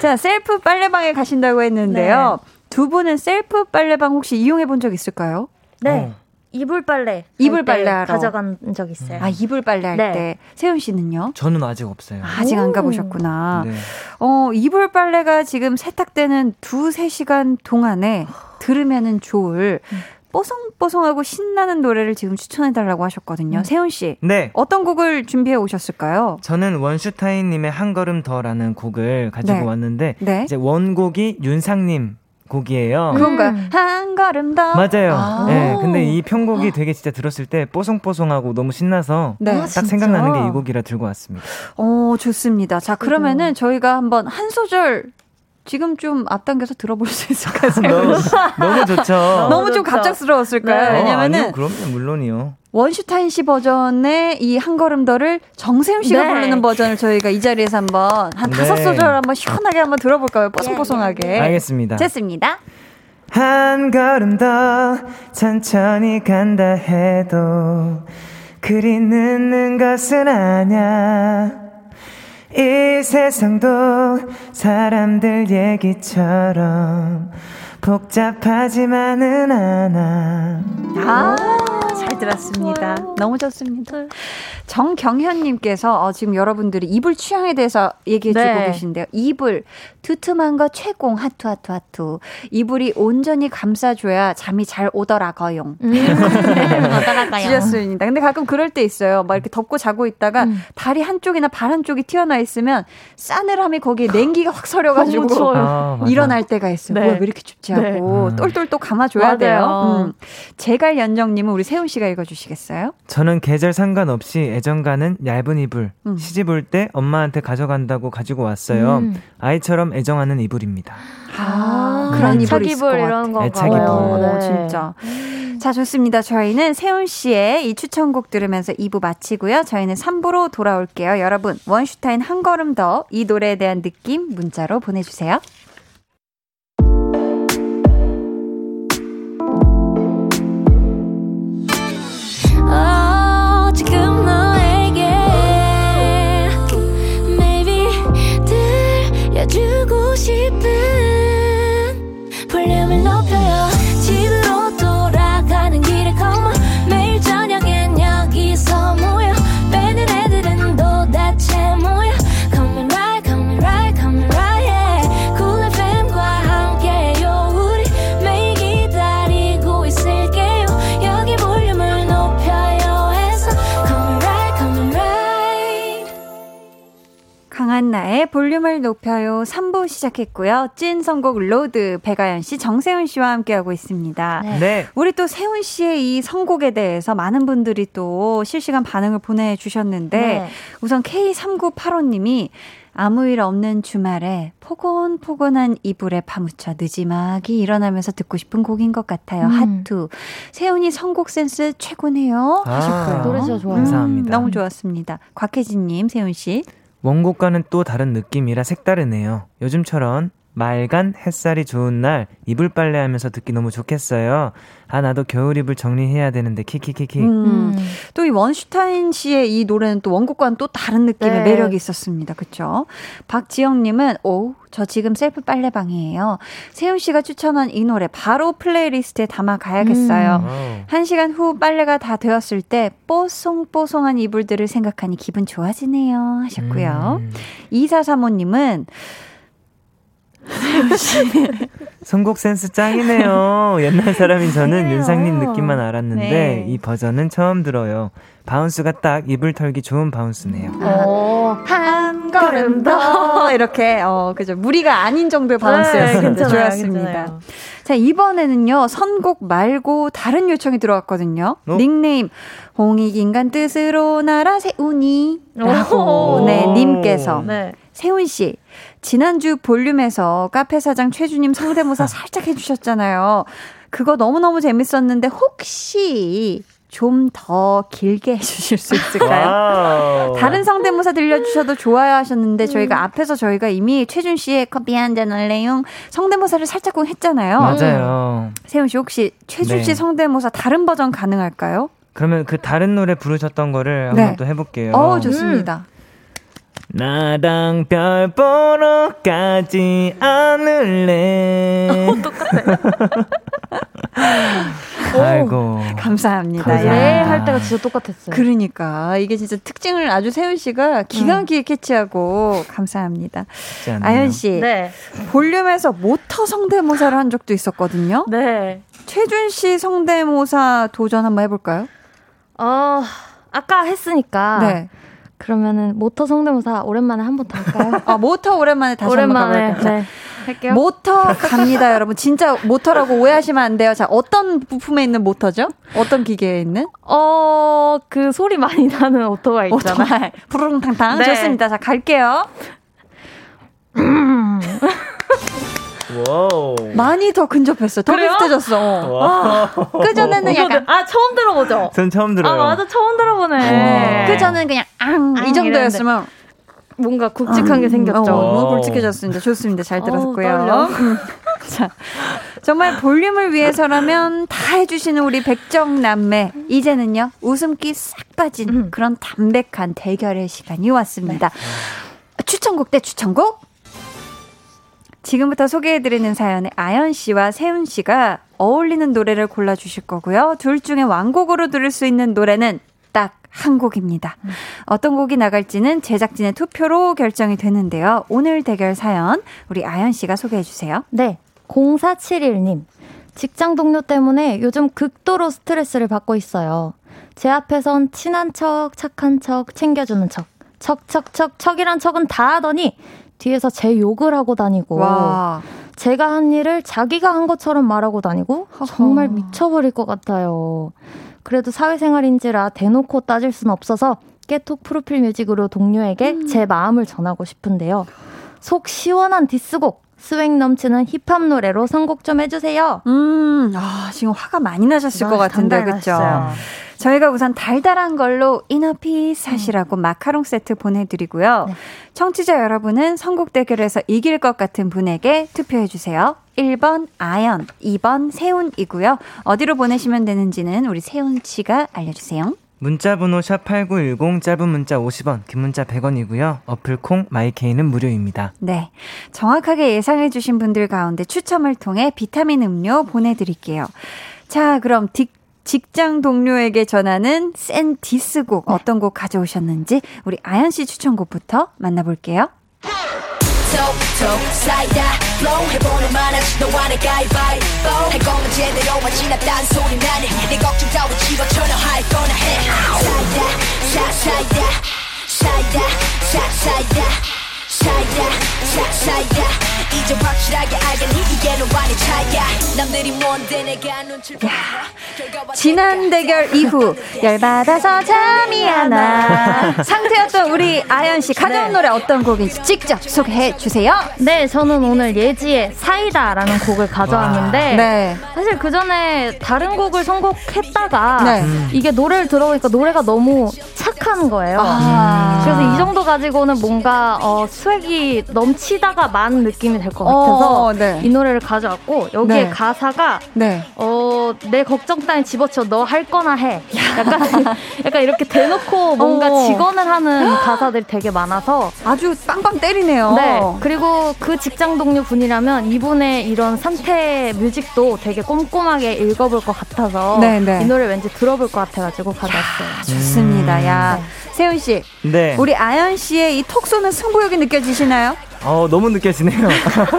자, 셀프 빨래방에 가신다고 했는데요. 두 분은 셀프 빨래방 혹시 이용해 본 적 있을까요?
네. 어. 이불 빨래.
이불 빨래 하러
가져간 적 있어요.
아, 이불 빨래 할
네.
때. 세운 씨는요?
저는 아직 없어요.
아직 안 가보셨구나.
네.
어, 이불 빨래가 지금 세탁되는 두세 시간 동안에 들으면은 좋을 뽀송뽀송하고 신나는 노래를 지금 추천해달라고 하셨거든요.
음.
세훈 씨.
네.
어떤 곡을 준비해 오셨을까요?
저는 원슈타인님의 한 걸음 더라는 곡을 가지고
네.
왔는데
네.
이제 원곡이 윤상님 곡이에요.
그런가요?
음.
한 걸음 더.
맞아요.
아.
네, 근데 이 편곡이 되게 진짜 들었을 때 뽀송뽀송하고 너무 신나서
네.
딱 생각나는 게 이 곡이라 들고 왔습니다.
어, 좋습니다. 자, 그러면은 저희가 한번 한 소절 지금 좀 앞당겨서 들어볼 수 있을까요? <laughs>
너무, 너무 좋죠.
너무 좀. 갑작스러웠을까요?
네.
왜냐면은
어, 아니요, 그럼요, 물론이요.
원슈타인 씨 버전의 이 한 걸음 더를 정세훈 씨가
네.
부르는 버전을 저희가 이 자리에서 한번 한
네.
다섯 소절 한번 시원하게 한번 들어볼까요? 뽀송뽀송하게.
알겠습니다.
됐습니다.
한 걸음 더 천천히 간다 해도 그리 늦는 것은 아냐 이 세상도 사람들 얘기처럼 복잡하지만은 않아
아, 잘 들었습니다. 너무 좋습니다. 정경현님께서 어, 지금 여러분들이 이불 취향에 대해서 얘기해주고
네.
계신데요. 이불 두툼한 거 최공 하투 하투 하투. 이불이 온전히 감싸줘야 잠이 잘 오더라고요.
음. <laughs> 어떠랄까요?
주셨습니다. 근데 가끔 그럴 때 있어요. 막 이렇게 덮고 자고 있다가
음.
다리 한쪽이나 발 한쪽이 튀어나와 있으면 싸늘함이 거기에 냉기가 확 서려가지고. <laughs>
아.
일어날 때가 있어요.
네.
뭐야, 왜 이렇게 춥지
네.
하고
음.
똘똘 또 감아줘야
맞아요.
돼요. 음. 제갈 연정님은 우리 세훈 씨가 읽어주시겠어요?
저는 계절 상관없이 애정가는 얇은 이불
음.
시집 올 때 엄마한테 가져간다고 가지고 왔어요
음.
아이처럼 애정하는 이불입니다
아,
그런
이불
이불
것
이런 거
애착
어,
이불.
네.
진짜. 자, 좋습니다. 저희는 세훈 씨의 이 추천곡 들으면서 2부 마치고요. 저희는 3부로 돌아올게요. 여러분, 원슈타인 한 걸음 더 이 노래에 대한 느낌 문자로 보내
주세요. 들
강한나의 볼륨을 높여요 3부 시작했고요. 찐 선곡 로드 백아연 씨, 정세운 씨와 함께하고 있습니다.
네.
네
우리 또 세운 씨의 이 선곡에 대해서 많은 분들이 또 실시간 반응을 보내주셨는데
네.
우선 K3985님이 아무 일 없는 주말에 포근포근한 이불에 파묻혀 늦지막이 일어나면서 듣고 싶은 곡인 것 같아요.
음.
하트. 세운이 선곡 센스 최고네요.
아,
하셨고요.
노래 진짜 좋아요.
감사합니다.
너무 좋았습니다. 곽혜진님, 세운 씨.
원곡과는 또 다른 느낌이라 색다르네요. 요즘처럼 맑은 햇살이 좋은 날 이불 빨래 하면서 듣기 너무 좋겠어요. 아 나도 겨울 이불 정리해야 되는데 키키키키.
음. 또이 원슈타인 씨의 이 노래는 또 원곡과는 또 다른 느낌의
네.
매력이 있었습니다. 그쵸? 박지영 님은, 오, 저 지금 셀프 빨래방이에요. 세운 씨가 추천한 이 노래 바로 플레이리스트에 담아 가야겠어요.
와우.
한 시간 후 빨래가 다 되었을 때 뽀송뽀송한 이불들을 생각하니 기분 좋아지네요. 하셨고요.
음.
이사사모님은
선곡 센스 짱이네요. 옛날 사람인 저는
그래요.
윤상님 느낌만 알았는데
네.
이 버전은 처음 들어요. bounce가 딱 이불 털기 좋은 bounce네요.
어,
한 걸음 더 이렇게 어 그죠 무리가 아닌 정도의 bounce였습니다.
네,
좋았습니다.
괜찮아요.
자 이번에는요 선곡 말고 다른 요청이 들어왔거든요.
어?
닉네임 홍익인간 뜻으로 날아 세훈이
오.
라고 네 님께서
네.
세훈 씨 지난주 볼륨에서 카페 사장 최주님 성대모사 <laughs> 살짝 해주셨잖아요. 그거 너무너무 재밌었는데 혹시 좀 더 길게 해주실 수 있을까요? 다른 성대모사 들려주셔도 좋아요 하셨는데 저희가 앞에서 저희가 이미 최준 씨의 커피 한잔 할래용 성대모사를 살짝쿵 했잖아요.
맞아요.
세훈 씨 혹시 최준
네.
씨 성대모사 다른 버전 가능할까요?
그러면 그 다른 노래 부르셨던 거를
네.
한번 또 해볼게요.
어 좋습니다.
나랑 별 보러 가지 않을래. <laughs> <laughs> 아이고.
감사합니다.
감사합니다.
야.
네, 할 때가 진짜 똑같았어요.
그러니까 이게 진짜 특징을 아주 세훈 씨가 기가 막히게 캐치하고 감사합니다. 아연 씨
네.
볼륨에서 모터 성대모사를 한 적도 있었거든요.
네.
최준 씨 성대모사 도전 한번 해볼까요?
어, 아까 했으니까.
네.
그러면은 모터 성대모사 오랜만에 한 번 더 할까요? <laughs>
아 모터 오랜만에 다시
오랜만에
한번 가볼까요?
네. 할게요.
모터 갑니다, <laughs> 여러분. 진짜 모터라고 오해하시면 안 돼요. 자, 어떤 부품에 있는 모터죠? 어떤 기계에 있는?
어, 그 소리 많이 나는 오토바이 있잖아요.
오토바이. 부르릉탕탕.
네.
좋습니다. 자, 갈게요. <laughs>
와우.
많이 더 근접했어. 더
그래요?
비슷해졌어.
와.
그 전에는 약간
아, 처음 들어보죠?
전 처음 들어요.
아, 맞아. 처음 들어보네.
그 전엔 그냥 앙,
앙
이 정도였으면
뭔가 굵직한 게 생겼죠.
어, 너무
오.
굵직해졌습니다. 좋습니다. 잘
어우,
들었고요. <laughs> 자, 정말 볼륨을 위해서라면 다 해주시는 우리 백정남매. 이제는요, 웃음기 싹 빠진
음.
그런 담백한 대결의 시간이 왔습니다. 추천곡 대 추천곡? 지금부터 소개해드리는 사연에 아연 씨와 세훈 씨가 어울리는 노래를 골라주실 거고요. 둘 중에 완곡으로 들을 수 있는 노래는 딱 한 곡입니다. 어떤 곡이 나갈지는 제작진의 투표로 결정이 되는데요. 오늘 대결 사연 우리 아연 씨가 소개해 주세요.
네. 0471님. 직장 동료 때문에 요즘 극도로 스트레스를 받고 있어요. 제 앞에선 친한 척, 착한 척, 챙겨주는 척. 척, 척, 척, 척이란 척은 다 하더니 뒤에서 제 욕을 하고 다니고
와,
제가 한 일을 자기가 한 것처럼 말하고 다니고 정말 미쳐버릴 것 같아요. 그래도 사회생활인지라 대놓고 따질 순 없어서 깨톡 프로필 뮤직으로 동료에게 제 마음을 전하고 싶은데요. 속 시원한 디스곡, swag 넘치는 힙합 노래로 선곡 좀 해주세요.
음, 아, 지금 화가 많이 나셨을 것 같은데, 그쵸? 저희가 우선 달달한 걸로 이너피스 하시라고 마카롱 세트 보내드리고요.
네.
청취자 여러분은 선곡 대결에서 이길 것 같은 분에게 투표해주세요. 1번 아연, 2번 세훈이고요. 어디로 보내시면 되는지는 우리 세훈 씨가 알려주세요.
문자번호 샵8910 짧은 문자 50원, 긴 문자 100원이고요. 어플 콩 마이케이는 무료입니다.
네. 정확하게 예상해 주신 분들 가운데 추첨을 통해 비타민 음료 보내 드릴게요. 자, 그럼 딕 직장 동료에게 전하는 센 디스곡 어떤 곡 가져오셨는지 우리 아연 씨 추천곡부터 만나볼게요.
톡톡 사이다. Flow 해보는 만하지 너와 내 가위바위보 할 거면 제대로 하지 나 딴 소리 나네. 네 걱정 따위 집어쳐놔 할 거나 해. 사이다 사 사이다. 사이다 사 사이다 사 사이다 이제 확실하게 알겠니 이게 너와의 차이야 남들이 뭔데 내가 눈치를 봐
지난 대결 이후 열받아서 잠이 안 와. <laughs> 상태였던 우리 아연 씨 가져온
네.
노래 어떤 곡인지 직접 소개해 주세요.
네, 저는 오늘 예지의 사이다라는 곡을 가져왔는데
네.
사실 그 전에 다른 곡을 선곡했다가
네.
이게 노래를 들어보니까 노래가 너무 착한 거예요.
아.
그래서 이 정도 가지고는 뭔가 어, 스웩이 넘치다가 만 느낌이 될 것 같아서
어, 네.
이 노래를 가져왔고 여기에
네.
가사가
네.
어, 내 걱정 따위 집어쳐 너 할 거나 해. 약간 <laughs> 약간 이렇게 대놓고 뭔가
어.
직언을 하는 가사들이 되게 많아서
아주 빵빵 때리네요.
네. 그리고 그 직장 동료 분이라면 이분의 이런 상태 뮤직도 되게 꼼꼼하게 읽어볼 것 같아서
네, 네.
이 노래 왠지 들어볼 것 같아가지고 가져왔어요.
좋습니다. 야, 세훈 씨,
네.
우리 아연 씨의 이 톡 쏘는 승부욕이 느껴지시나요?
어, 너무 느껴지네요.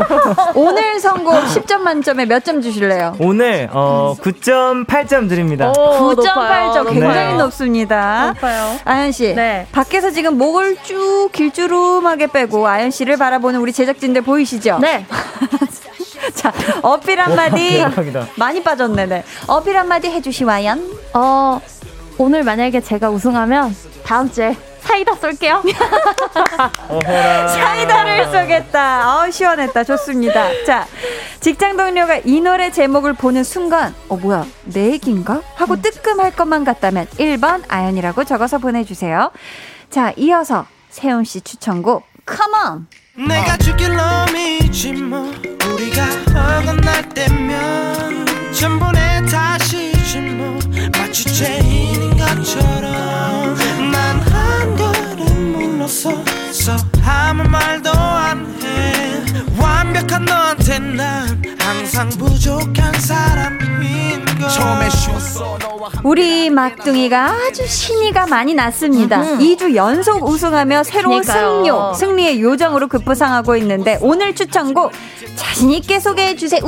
<laughs>
오늘 선곡 10점 만점에 몇 점 주실래요?
오늘 어, 9.8점 드립니다.
오,
9.8점 굉장히
네.
높습니다.
높아요.
아연 씨,
네.
밖에서 지금 목을 쭉 길주름하게 빼고 아연 씨를 바라보는 우리 제작진들 보이시죠?
네. <laughs>
자, 어필 한마디. <laughs> 많이 빠졌네, 네. 어필 한마디 해주시와연.
어, 오늘 만약에 제가 우승하면 다음 주에 사이다 쏠게요. <laughs>
사이다를 쏘겠다. 어 시원했다. 좋습니다. 자, 직장 동료가 이 노래 제목을 보는 순간, 어, 뭐야, 내 얘기인가? 하고 뜨끔할 것만 같다면 1번 아연이라고 적어서 보내주세요. 자, 이어서 세훈 씨 추천곡, Come on!
내가 죽일 놈이지 뭐 우리가 어긋날 때면 전부 내 탓이지 뭐 마치 죄인인 것처럼 없어 so 아무 말도 안 해 완벽한 너한테 난 항상 부족한 사람인 걸
우리 막둥이가 아주 신이가 많이 났습니다. 음. 2주 연속 우승하며 새로운
그러니까요.
승료, 승리의 요정으로 급부상하고 있는데 오늘 추천곡 자신 있게 소개해 주세요.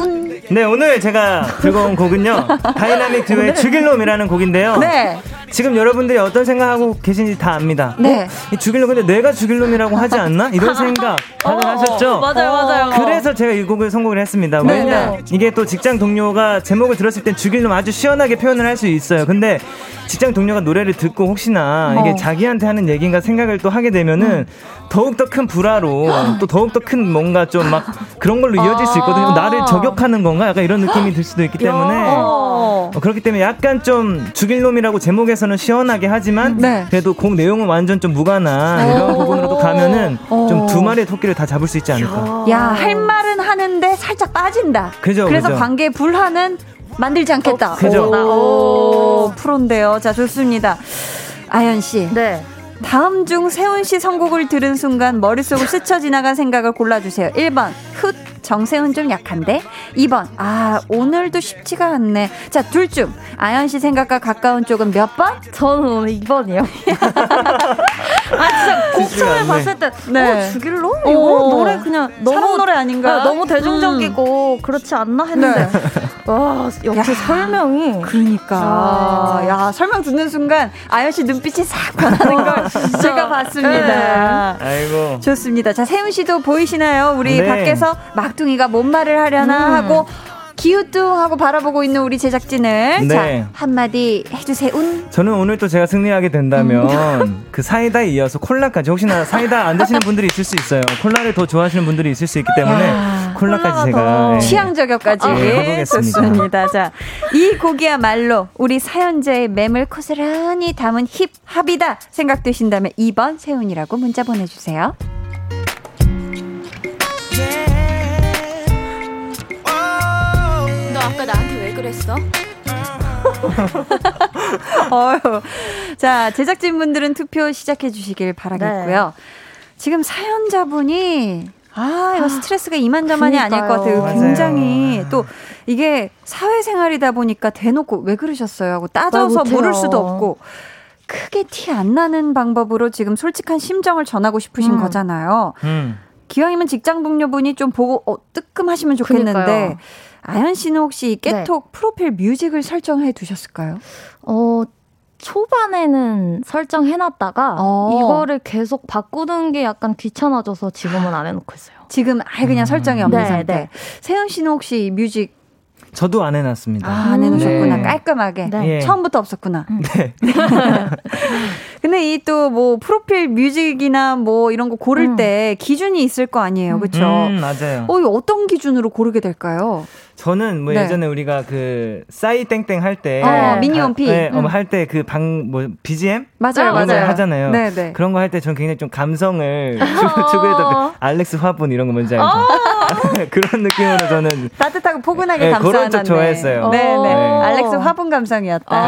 네, 오늘 제가 들고 온 곡은요. <laughs> 다이나믹 듀오의 네. 죽일 놈이라는 곡인데요.
네.
지금 여러분들이 어떤 생각하고 계신지 다 압니다.
네.
어? 죽일 놈 근데 내가 죽일 놈이라고 하지 않나? 이런 <laughs> 생각 다들 하셨죠?
맞아요, 맞아요.
그래서 제가 이 곡을 선곡을 했습니다.
네,
왜냐
네.
이게 또 직장 동료가 제목을 들었을 땐 죽일 놈 아주 시원하게 표현을 할 수 있어요. 근데 직장 동료가 노래를 듣고 혹시나 이게
어.
자기한테 하는 얘기인가 생각을 또 하게 되면은 더욱 더 큰 불화로 또 더욱 더 큰 뭔가 좀 막 그런 걸로 이어질 수 있거든요. 나를 저격하는 건가? 약간 이런 느낌이 들 수도 있기 때문에
어.
어, 그렇기 때문에 약간 좀 죽일 놈이라고 제목에서는 시원하게 하지만
네.
그래도 곡 내용은 완전 좀 무관한 이런 부분으로도 가면은
어.
좀두 마리의 토끼를 다 잡을 수 있지 않을까.
야, 할 말은 하는데 살짝 빠진다.
그죠,
그래서
그죠.
관계 불화는 만들지 않겠다.
그죠.
오, 프로인데요. 자, 좋습니다. 아연 씨.
네.
다음 중 세훈 씨 선곡을 들은 순간 머릿속을 스쳐 지나간 생각을 골라주세요. 1번, 훗, 정세훈 좀 약한데? 2번, 아, 오늘도 쉽지가 않네. 자, 둘 중, 아연 씨 생각과 가까운 쪽은 몇 번?
저는 오늘 2번이요. <laughs> 아, 진짜 곡
쉽지가
처음에
않네.
봤을 때,
네.
어, 죽일로? 이거
오.
노래 그냥 너무.
노래 아닌가?
아, 너무 대중적이고, 그렇지 않나 했는데. 와, 역시
야.
설명이.
그러니까.
아.
야, 설명 듣는 순간 아연 씨 눈빛이 싹 변하는 걸 <laughs> 제가 봤습니다.
아이고.
좋습니다. 자, 세훈 씨도 보이시나요? 우리
네.
밖에서 막둥이가 뭔 말을 하려나 하고 기우뚱하고 바라보고 있는 우리 제작진을
네.
자, 한마디 해주세요. 운.
저는 오늘 또 제가 승리하게 된다면 <laughs> 그 사이다에 이어서 콜라까지 혹시나 사이다 안 드시는 분들이 있을 수 있어요. 콜라를 더 좋아하시는 분들이 있을 수 있기 때문에 콜라까지 제가
더
예.
취향 저격까지
네, 해보겠습니다.
좋습니다. 자, 이 곡이야말로 우리 사연자의 맴을 고스란히 담은 힙합이다 생각되신다면 2번 세훈이라고 문자 보내주세요.
그랬어? <laughs>
어휴. 자, 제작진분들은 투표 시작해 주시길 바라겠고요.
네.
지금 사연자분이 아, 이거 스트레스가 이만저만이 아닐 것 같아요.
그러니까요.
굉장히
맞아요.
또 이게 사회생활이다 보니까 대놓고 왜 그러셨어요? 하고 따져서. 물을 수도 없고 크게 티 안 나는 방법으로 지금 솔직한 심정을 전하고 싶으신
음.
거잖아요.
음.
기왕이면 직장 동료분이 좀 보고 어, 뜨끔하시면 좋겠는데
그러니까요.
아연 씨는 혹시 이 깨톡 프로필 뮤직을 설정해 두셨을까요?
어, 초반에는 설정해놨다가
어.
이거를 계속 바꾸는 게 약간 귀찮아져서 지금은 안 해놓고 있어요.
지금 아예 그냥 설정이 없는
네,
상태.
네.
세영 씨는 혹시 뮤직
저도 안 해놨습니다.
아, 안 해놓으셨구나.
네.
깔끔하게.
네.
예.
처음부터 없었구나.
네.
근데 이 또 뭐 프로필 뮤직이나 뭐 이런 거 고를
음.
때 기준이 있을 거 아니에요. 그렇죠?
음, 맞아요.
어, 이거 어떤 기준으로 고르게 될까요?
저는 뭐
네.
예전에 우리가 그 싸이 땡땡 할때
어, 미니홈피.
네,
음.
할때 그 방 뭐 BGM
맞아요, 맞아요.
하잖아요.
네, 네.
그런 거 할때 저는 굉장히 좀 감성을 추- 추구했던 그 알렉스 화분 이런 거 뭔지 알죠? <laughs> 그런 느낌으로 저는
따뜻하고 포근하게
네,
감싸는
쪽 좋아했어요.
네, 네.
어.
알렉스 화분 감성이었다.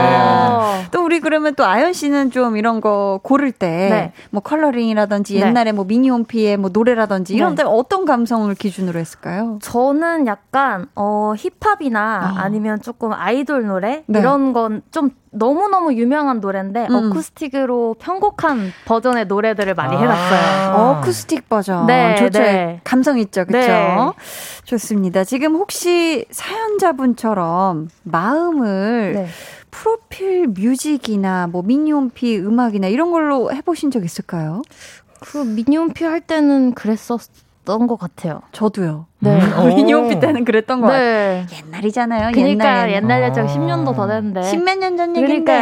네.
또 우리 그러면 또 아연 씨는 좀 이런 거 고를 때
네.
뭐 컬러링이라든지
네.
옛날에 뭐 미니홈피의 뭐 노래라든지 이런
네.
데 어떤 감성을 기준으로 했을까요?
저는 약간 어 힙합이나
아.
아니면 조금 아이돌 노래
네.
이런 건 좀 너무 너무 유명한 노래인데
음.
어쿠스틱으로 편곡한 버전의 노래들을 많이
아.
해놨어요.
어쿠스틱 버전.
네,
좋죠.
네.
감성 있죠. 그렇죠?
네.
좋습니다. 지금 혹시 사연자분처럼 마음을
네.
프로필 뮤직이나 뭐 미니홈피 음악이나 이런 걸로 해보신 적 있을까요?
그 미니홈피 할 때는 그랬었 던 것 같아요.
저도요.
네.
오.
미니홈피 때는 그랬던 것 같아요.
네.
옛날이잖아요.
그러니까
옛날.
옛날 예적
아.
10년도 더 됐는데.
십몇 년 전 얘기인데.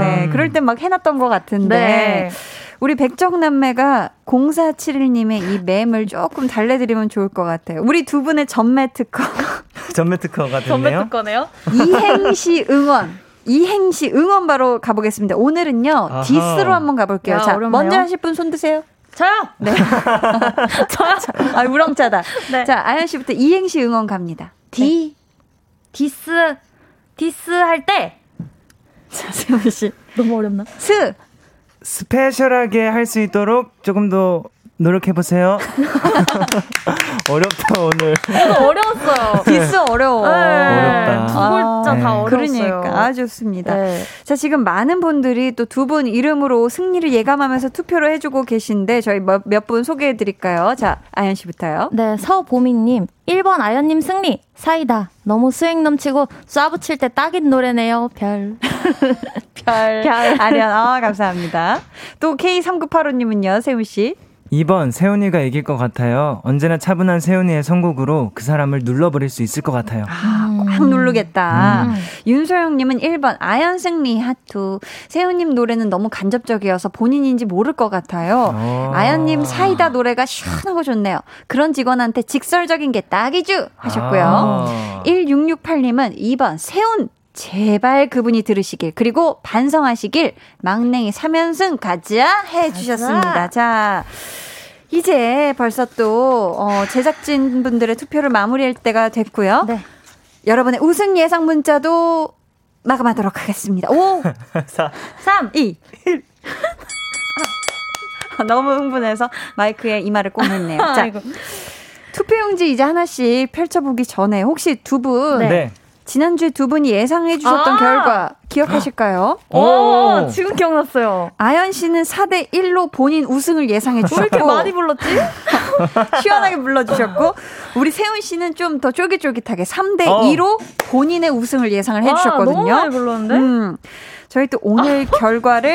네. 그럴 땐 막 해놨던 것 같은데.
네.
우리 백정남매가 0471님의 이 맴을 조금 달래드리면 좋을 것 같아요. 우리 두 분의 전매 특허. <laughs>
전매 특허가 됐네요.
거네요.
이행시 응원. 이행시 응원 바로 가보겠습니다. 오늘은요,
아하.
디스로 한번 가볼게요.
야,
자,
어렵네요.
먼저 하실 분 손 드세요.
저요.
네. <laughs> 아, 우렁차다.
네.
자, 아연 씨부터 이행시 응원 갑니다.
디 디스 디스 할 때
자, 세운 씨.
너무 어렵나?
스.
special하게 할 수 있도록 조금 더 노력해보세요. <laughs> 어렵다, 오늘.
어려웠어요. <laughs>
디스 어려워.
네.
어렵다.
두 글자 다 어려웠어요.
그러니까 아 좋습니다.
네.
자 지금 많은 분들이 또 두 분 이름으로 승리를 예감하면서 투표를 해주고 계신데 저희 몇분 소개해드릴까요? 자 아연 씨부터요.
네, 서보미님. 1번 아연님 승리. 사이다. 너무 수행 넘치고 쏴붙일 때 딱인 노래네요. 별. <laughs>
별, 별. 아련, 아, 감사합니다. 또 K3985님은요, 세훈씨.
2번 세훈이가 이길 것 같아요. 언제나 차분한 세훈이의 선곡으로 그 사람을 눌러버릴 수 있을 것 같아요.
아, 꽉 누르겠다.
음.
윤소영님은 1번 아연 승리 하투. 세훈님 노래는 너무 간접적이어서 본인인지 모를 것 같아요.
어.
아연님 사이다 노래가 시원하고 좋네요. 그런 직원한테 직설적인 게 딱이죠 하셨고요.
아.
1668님은 2번 세훈 제발 그분이 들으시길 그리고 반성하시길 막냉이 3연승 가자 해주셨습니다. 자 이제 벌써 또 어, 제작진 분들의 투표를 마무리할 때가 됐고요.
네.
여러분의 우승 예상 문자도 마감하도록 하겠습니다. 5,
4,
3, 2, 1. 너무 흥분해서 마이크에 이마를 꼭 냈네요. <laughs> 자. 투표용지 이제 하나씩 펼쳐보기 전에 혹시 두 분
네.
지난주에 두 분이 예상해 주셨던
아!
결과 기억하실까요?
오,
오.
지금 기억났어요.
아연 씨는 4대 1로 본인 우승을 예상해
왜 이렇게
주셨고
많이 불렀지? <laughs>
시원하게 불러 주셨고 우리 세훈 씨는 좀 더 쫄깃쫄깃하게 3대
어.
2로 본인의 우승을 예상을
아,
해주셨거든요.
너무 많이 불렀는데?
음, 저희 또 오늘 결과를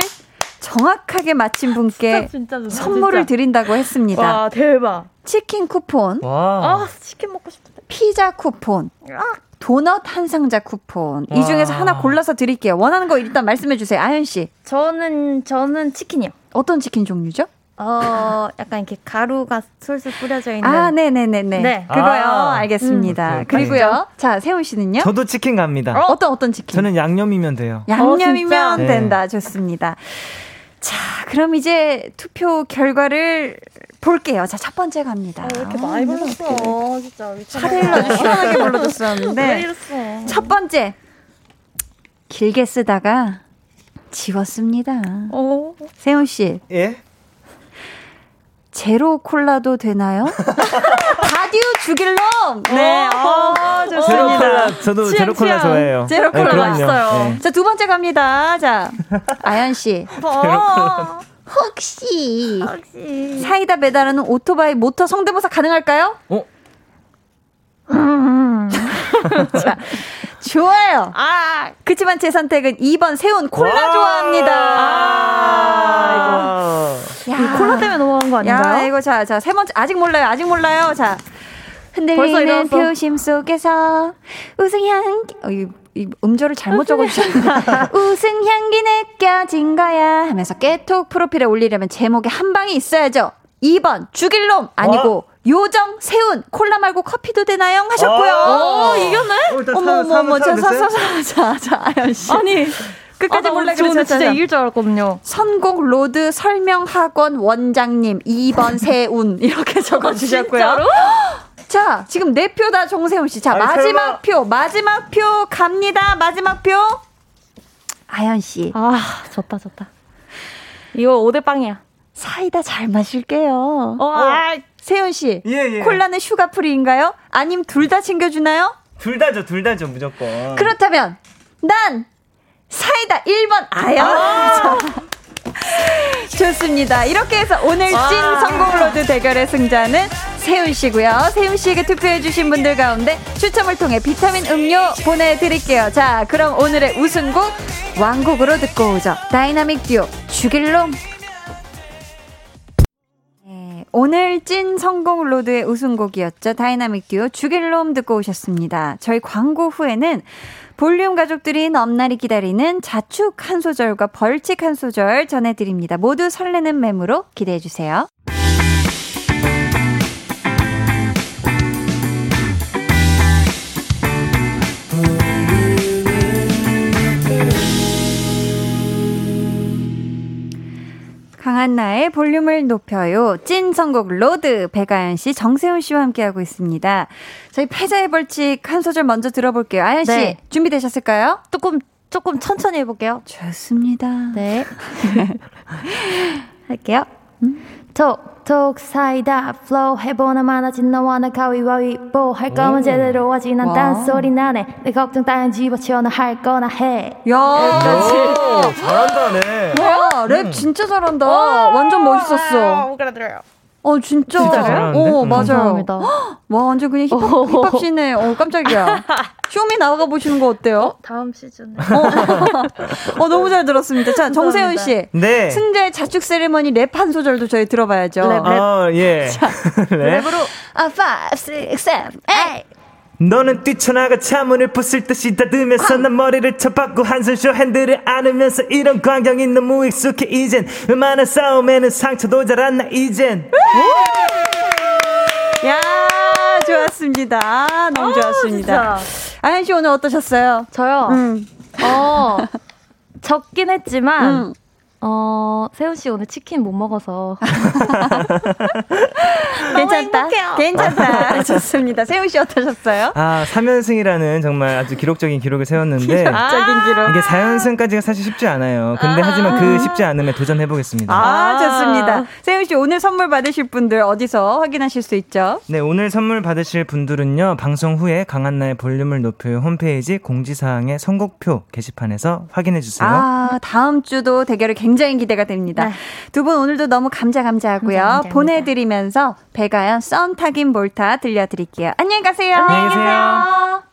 정확하게 맞힌 분께
진짜 좋다.
선물을 드린다고 했습니다.
와, 대박.
치킨 쿠폰,
와.
아, 치킨 먹고 싶은데.
피자 쿠폰, 도넛 한 상자 쿠폰 이
와.
중에서 하나 골라서 드릴게요. 원하는 거 일단 말씀해 주세요. 아연 씨
저는, 저는 치킨이요.
어떤 치킨 종류죠?
어, 약간 이렇게 가루가 솔솔 뿌려져 있는.
아, 네네네네.
네.
그거요.
아.
알겠습니다.
음,
그리고요. 자, 세훈 씨는요?
저도 치킨 갑니다.
어? 떤 어떤 치킨?
저는 양념이면 돼요.
양념이면
어?
된다. 좋습니다. 자, 그럼 이제 투표 결과를 볼게요. 자, 첫 번째 갑니다.
왜 이렇게 많이 불렀어. 진짜.
차례를 아주 시원하게 <laughs>
왜
불러줬었는데. 첫 번째. 길게 쓰다가 지웠습니다.
어.
세훈 씨,
예?
제로 콜라도 되나요? <laughs> 다듀 죽일 놈! 네, 어,
제로
좋습니다.
콜라, 저도
취향,
제로 콜라
취향.
좋아해요.
제로 콜라
그럼요.
맛있어요.
네.
자, 두 번째 갑니다. 자, 아연 씨.
어.
혹시
혹시.
사이다 배달하는 오토바이 모터 성대모사 가능할까요?
어? <laughs>
자, 좋아요. 아, 그치만 제 선택은 2번 세운 콜라
와.
좋아합니다.
아.
야,
이 콜라 때문에 넘어간 거 아닌가요?
야, 이거 자, 자, 세 번째 아직 몰라요. 아직 몰라요. 자. 흔들리는. 표심 속에서 우승 향기 어, 이, 이 음절을 잘못 적어주셨는데 <laughs> 우승 향기 느껴진 거야 하면서 깨톡 프로필에 올리려면 제목에 한 방이 있어야죠. 2번 죽일 놈 아니고 요정 세운 콜라 말고 커피도 되나요? 하셨고요.
어,
이겼네? 어머 어머 어머 자자자자 아연 씨.
아니.
끝까지
아,
몰라
저는
그랬잖아
진짜 이길 줄 알았거든요.
선곡 로드 설명 학원 원장님 2번 <laughs> 세운 이렇게 적어 주셨고요.
진짜로? <gasps>
자, 지금 네 표 다 정세운 씨. 자,
아니,
마지막 표, 마지막 표 갑니다. 마지막 표. 아연 씨.
아, 졌다, 졌다. 이거 5대 빵이야.
사이다 잘 마실게요.
어, 아,
세운 씨.
예, 예.
콜라는 sugar free인가요? 아님 둘 다 챙겨 주나요?
둘 다죠, 둘 다죠, 무조건.
그렇다면 난 사이다 1번 아연. 자, <laughs> 좋습니다. 이렇게 해서 오늘 찐 선곡 로드 대결의 승자는 세운 씨고요. 세운 씨에게 투표해 주신 분들 가운데 추첨을 통해 비타민 음료 보내 드릴게요. 자, 그럼 오늘의 우승곡 완곡으로 듣고 오죠. 다이나믹 듀오 죽일놈. 네, 오늘 찐 선곡 로드의 우승곡이었죠. 다이나믹 듀오 죽일놈 듣고 오셨습니다. 저희 광고 후에는 볼륨 가족들이 넘날이 기다리는 자축 한 소절과 벌칙 한 소절 전해드립니다. 모두 설레는 맴으로 기대해주세요. 강한나의 볼륨을 높여요. 찐 선곡 로드 백아연 씨, 정세운 씨와 함께하고 있습니다. 저희 패자의 벌칙 한 소절 먼저 들어볼게요. 아연 씨
네.
준비되셨을까요?
조금, 조금 천천히 해볼게요.
좋습니다.
네. <laughs> 할게요. 톡톡 사이다. 플로우 해보나 많아진 너와 나 가위바위보 할 거면 제대로 하지. 난
와.
딴소리 나네. 내 걱정 따윈 집어치워 나할 거나 해.
야,
오, 잘한다네.
뭐야, 랩 진짜 잘한다. 완전 멋있었어. 어, 진짜.
진짜 잘하는데?
어,
음.
맞아요.
감사합니다.
와, 완전 그냥 힙합, 힙합시네. 어, 깜짝이야. <laughs> 쇼미 나가 보시는 거 어때요?
다음 시즌에
어, 너무 잘 들었습니다. 자, 정세운 씨.
네.
승자 자축 세리머니 랩 한 소절도 저희 들어봐야죠.
랩,
어, 예. <laughs> <laughs> 네.
랩으로.
아, 5, 6, 7, 8.
너는 뛰쳐나가 차문을 부술 듯이 닫으면서 난 머리를 쳐박고 한숨 쉬어 핸들을 안으면서 이런 광경이 너무 익숙해 이젠 많은 싸움에는 상처도 잘 안 나 이젠
야, 좋았습니다. 너무 좋았습니다. 아연 씨 오늘 어떠셨어요?
저요
음.
어 <laughs> 적긴 했지만
음.
어 세훈 씨 오늘 치킨 못 먹어서 <laughs>
괜찮다. 괜찮다. <laughs> <laughs> 좋습니다. 세훈 씨 어떠셨어요?
아 3연승이라는 정말 아주 기록적인 기록을 세웠는데
적인 기록.
이게 4연승까지가 사실 쉽지 않아요 근데 하지만 그 쉽지 않음에 도전해 보겠습니다
아, 좋습니다. 세훈 씨 오늘 선물 받으실 분들 어디서 확인하실 수 있죠?
네, 오늘 선물 받으실 분들은요, 방송 후에 강한나의 볼륨을 높여요 홈페이지 공지사항의 선곡표 게시판에서 확인해 주세요.
아, 다음 주도 굉장히 기대가 됩니다.
네.
두분 오늘도 너무 감자 감자하고요.
감사, 감사합니다.
보내드리면서 배가연 썸 타긴 몰타 들려드릴게요. 안녕히 가세요.
안녕히 계세요.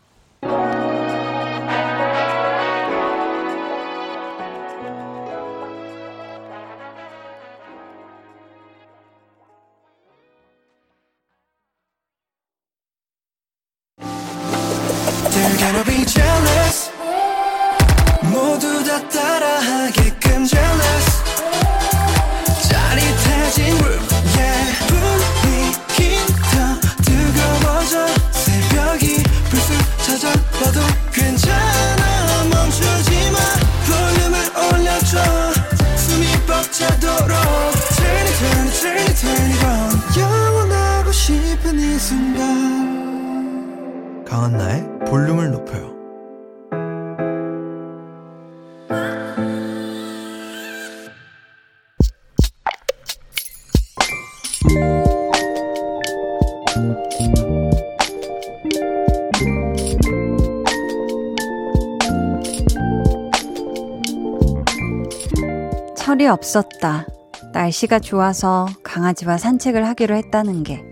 날씨가 좋아서 강아지와 산책을 하기로 했다는 게.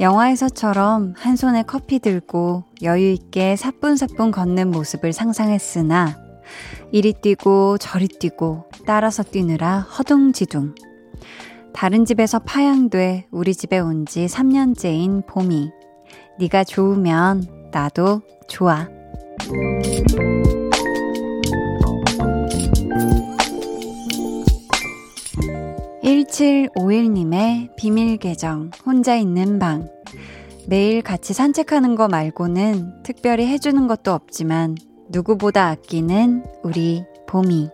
영화에서처럼 한 손에 커피 들고 여유있게 사뿐사뿐 걷는 모습을 상상했으나 이리 뛰고 저리 뛰고 따라서 뛰느라 허둥지둥. 다른 집에서 파양돼 우리 집에 온 지 3년째인 봄이. 네가 좋으면 나도 좋아. 1751님의 비밀 계정, 혼자 있는 방. 매일 같이 산책하는 거 말고는 특별히 해주는 것도 없지만 누구보다 아끼는 우리 봄이.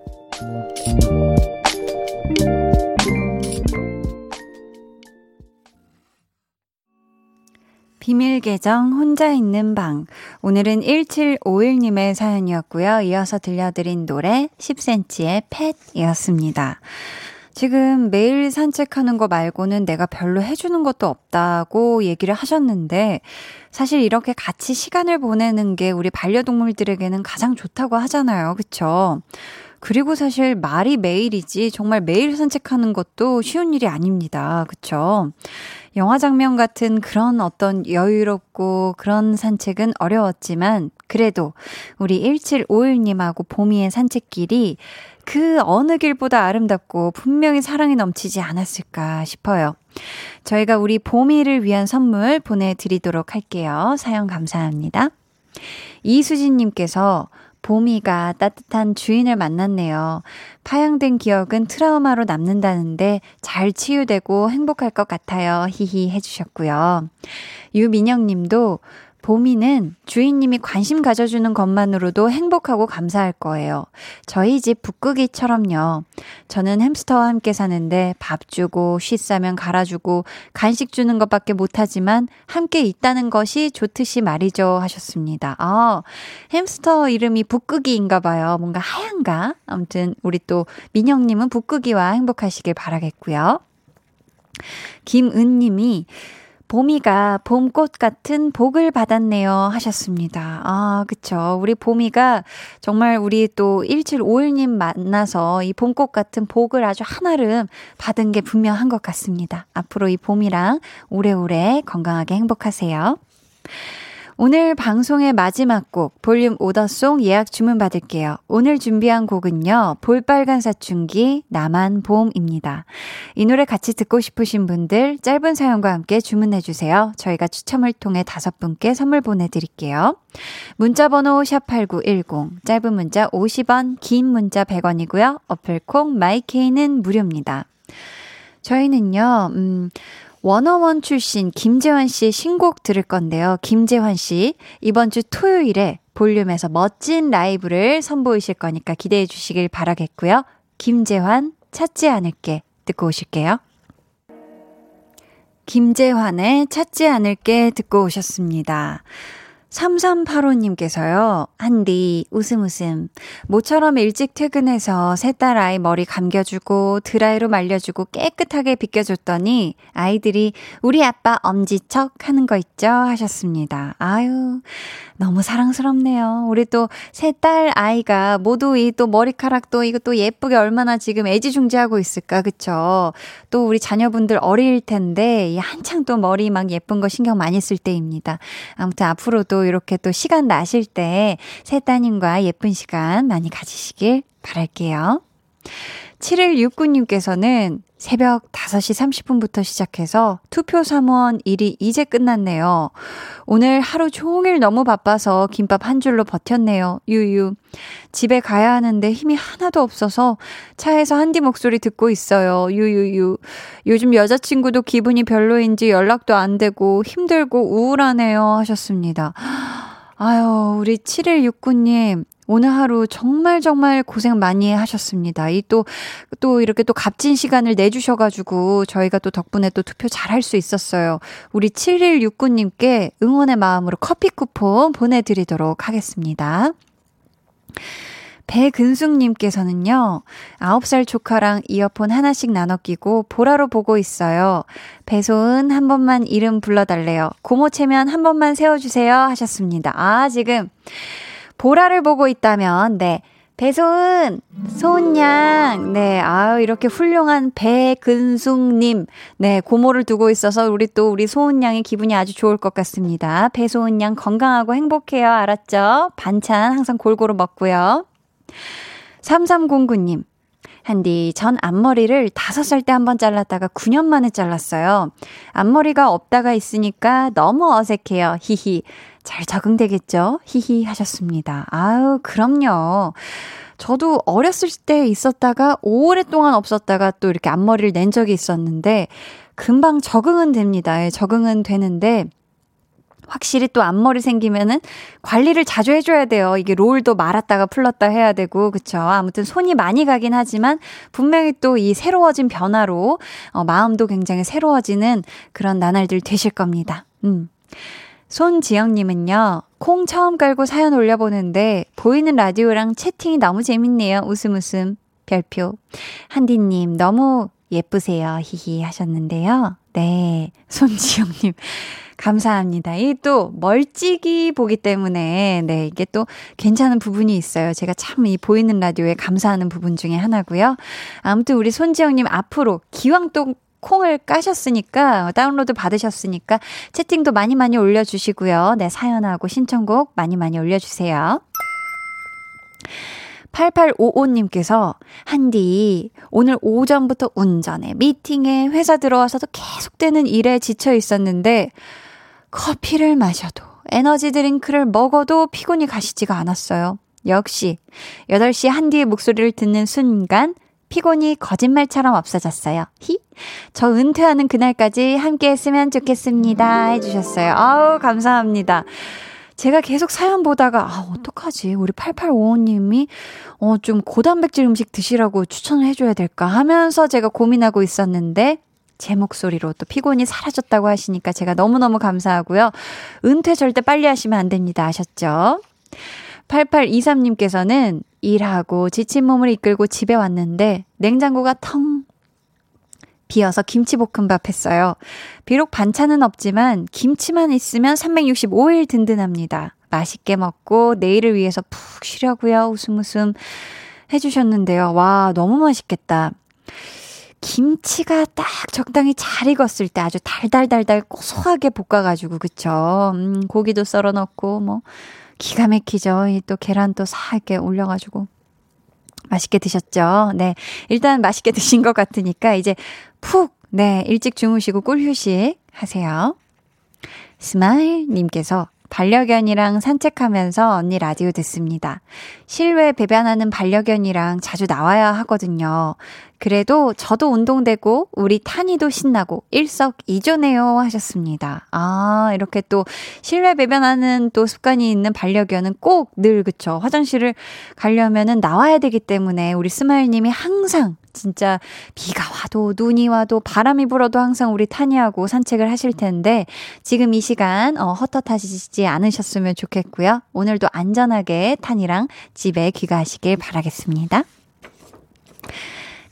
비밀 계정 혼자 있는 방. 오늘은 1751님의 사연이었고요. 이어서 들려드린 노래 10cm의 팻이었습니다. 지금 매일 산책하는 거 말고는 내가 별로 해주는 것도 없다고 얘기를 하셨는데, 사실 이렇게 같이 시간을 보내는 게 우리 반려동물들에게는 가장 좋다고 하잖아요. 그쵸? 그리고 사실 말이 매일이지 정말 매일 산책하는 것도 쉬운 일이 아닙니다. 그쵸? 영화 장면 같은 그런 어떤 여유롭고 그런 산책은 어려웠지만 그래도 우리 1751님하고 보미의 산책길이 그 어느 길보다 아름답고 분명히 사랑이 넘치지 않았을까 싶어요. 저희가 우리 보미를 위한 선물 보내드리도록 할게요. 사연 감사합니다. 이수진님께서 보미가 따뜻한 주인을 만났네요. 파양된 기억은 트라우마로 남는다는데 잘 치유되고 행복할 것 같아요. 히히 해주셨고요. 유민영 님도 보미는 주인님이 관심 가져주는 것만으로도 행복하고 감사할 거예요. 저희 집 북극이처럼요. 저는 햄스터와 함께 사는데 밥 주고 쉬 싸면 갈아주고 간식 주는 것밖에 못하지만 함께 있다는 것이 좋듯이 말이죠 하셨습니다. 아, 햄스터 이름이 북극이인가 봐요. 뭔가 하얀가? 아무튼 우리 또 민영님은 북극이와 행복하시길 바라겠고요. 김은 님이 봄이가 봄꽃 같은 복을 받았네요 하셨습니다. 아, 그쵸. 우리 봄이가 정말 우리 또 1751님 만나서 이 봄꽃 같은 복을 아주 한아름 받은 게 분명한 것 같습니다. 앞으로 이 봄이랑 오래오래 건강하게 행복하세요. 오늘 방송의 마지막 곡 볼륨 오더송 예약 주문 받을게요. 오늘 준비한 곡은요. 볼빨간 사춘기 나만 봄입니다. 이 노래 같이 듣고 싶으신 분들 짧은 사연과 함께 주문해 주세요. 저희가 추첨을 통해 다섯 분께 선물 보내 드릴게요. 문자 번호 샵8910 짧은 문자 50원, 긴 문자 100원이고요. 어플 콩 마이케이는 무료입니다. 저희는요. 음 워너원 출신 김재환 씨의 신곡 들을 건데요. 김재환 씨, 이번 주 토요일에 볼륨에서 멋진 라이브를 선보이실 거니까 기대해 주시길 바라겠고요. 김재환, 찾지 않을게 듣고 오실게요. 김재환의 찾지 않을게 듣고 오셨습니다. 3385님께서요, 한디, 웃음 웃음. 모처럼 일찍 퇴근해서 세딸 아이 머리 감겨주고, 드라이로 말려주고, 깨끗하게 빗겨줬더니, 아이들이 우리 아빠 엄지척 하는 거 있죠? 하셨습니다. 아유, 너무 사랑스럽네요. 우리 또세딸 아이가 모두 이 또 머리카락도 또 예쁘게 얼마나 지금 애지중지하고 있을까, 그쵸? 또 우리 자녀분들 어릴 텐데, 이 한창 또 머리 막 예쁜 거 신경 많이 쓸 때입니다. 아무튼 앞으로도 이렇게 또 시간 나실 때 새 따님과 예쁜 시간 많이 가지시길 바랄게요. 7169님께서는 새벽 5시 30분부터 시작해서 투표 사무원 일이 이제 끝났네요. 오늘 하루 종일 너무 바빠서 김밥 한 줄로 버텼네요. 유유. 집에 가야 하는데 힘이 하나도 없어서 차에서 한디 목소리 듣고 있어요. 유유유. 요즘 여자친구도 기분이 별로인지 연락도 안 되고 힘들고 우울하네요. 하셨습니다. 아유, 우리 7169님. 오늘 하루 정말 정말 고생 많이 하셨습니다. 이 또, 또 이렇게 또 값진 시간을 내주셔가지고 저희가 또 덕분에 또 투표 잘할 수 있었어요. 우리 7169님께 응원의 마음으로 커피 쿠폰 보내드리도록 하겠습니다. 배근숙님께서는요, 9살 조카랑 이어폰 하나씩 나눠 끼고 보라로 보고 있어요. 배소은 한 번만 이름 불러달래요. 고모 체면 한 번만 세워주세요. 하셨습니다. 아, 지금, 보라를 보고 있다면, 네. 배소은, 소은양, 네, 아유, 이렇게 훌륭한 배근숙님, 네, 고모를 두고 있어서 우리 또 우리 소은양의 기분이 아주 좋을 것 같습니다. 배소은양 건강하고 행복해요. 알았죠? 반찬 항상 골고루 먹고요. 3309님, 한디, 전 앞머리를 5살 때 한 번 잘랐다가 9년 만에 잘랐어요. 앞머리가 없다가 있으니까 너무 어색해요. 히히. 잘 적응되겠죠? 히히 하셨습니다. 아유, 그럼요. 저도 어렸을 때 있었다가 오랫동안 없었다가 또 이렇게 앞머리를 낸 적이 있었는데 금방 적응은 됩니다. 예, 적응은 되는데 확실히 또 앞머리 생기면은 관리를 자주 해줘야 돼요. 이게 롤도 말았다가 풀렀다 해야 되고, 그쵸. 아무튼 손이 많이 가긴 하지만 분명히 또 이 새로워진 변화로, 어, 마음도 굉장히 새로워지는 그런 나날들 되실 겁니다. 음. 손지영님은요, 콩 처음 깔고 사연 올려보는데, 보이는 라디오랑 채팅이 너무 재밌네요. 웃음 웃음. 별표. 한디님, 너무 예쁘세요. 히히 하셨는데요. 네. 손지영님. <laughs> 감사합니다. 이 또 멀찍이 보기 때문에 네, 이게 또 괜찮은 부분이 있어요. 제가 참 이 보이는 라디오에 감사하는 부분 중에 하나고요. 아무튼 우리 손지영 님 앞으로 기왕 또 콩을 까셨으니까 다운로드 받으셨으니까 채팅도 많이 많이 올려 주시고요. 네, 사연하고 신청곡 많이 많이 올려 주세요. 8855님께서, 한디, 오늘 오전부터 운전에, 미팅에, 회사 들어와서도 계속되는 일에 지쳐 있었는데, 커피를 마셔도, 에너지 드링크를 먹어도 피곤이 가시지가 않았어요. 역시, 8시 한디의 목소리를 듣는 순간, 피곤이 거짓말처럼 없어졌어요. 히? 저 은퇴하는 그날까지 함께 했으면 좋겠습니다. 해주셨어요. 아우, 감사합니다. 제가 계속 사연 보다가, 아, 어떡하지? 우리 8855님이, 어, 좀 고단백질 음식 드시라고 추천을 해줘야 될까 하면서 제가 고민하고 있었는데, 제 목소리로 또 피곤이 사라졌다고 하시니까 제가 너무너무 감사하고요. 은퇴 절대 빨리 하시면 안 됩니다. 아셨죠? 8823님께서는 일하고 지친 몸을 이끌고 집에 왔는데 냉장고가 텅 비어서 김치볶음밥 했어요. 비록 반찬은 없지만 김치만 있으면 365일 든든합니다. 맛있게 먹고 내일을 위해서 푹 쉬려고요. 웃음 웃음 해주셨는데요. 와, 너무 맛있겠다. 김치가 딱 적당히 잘 익었을 때 아주 달달달달 고소하게 볶아가지고, 그쵸? 음, 고기도 썰어 넣고, 뭐, 기가 막히죠. 또 계란 또 싹 이렇게 올려가지고. 맛있게 드셨죠? 네. 일단 맛있게 <laughs> 드신 것 같으니까 이제 푹, 네. 일찍 주무시고 꿀휴식 하세요. 스마일님께서 반려견이랑 산책하면서 언니 라디오 듣습니다. 실외 배변하는 반려견이랑 자주 나와야 하거든요. 그래도 저도 운동되고 우리 탄이도 신나고 일석이조네요 하셨습니다. 아, 이렇게 또 실외 배변하는 또 습관이 있는 반려견은 꼭 늘 그쵸. 화장실을 가려면은 나와야 되기 때문에 우리 스마일 님이 항상 진짜 비가 와도 눈이 와도 바람이 불어도 항상 우리 타니하고 산책을 하실 텐데 지금 이 시간 어, 헛헛하시지 않으셨으면 좋겠고요. 오늘도 안전하게 타니랑 집에 귀가하시길 바라겠습니다.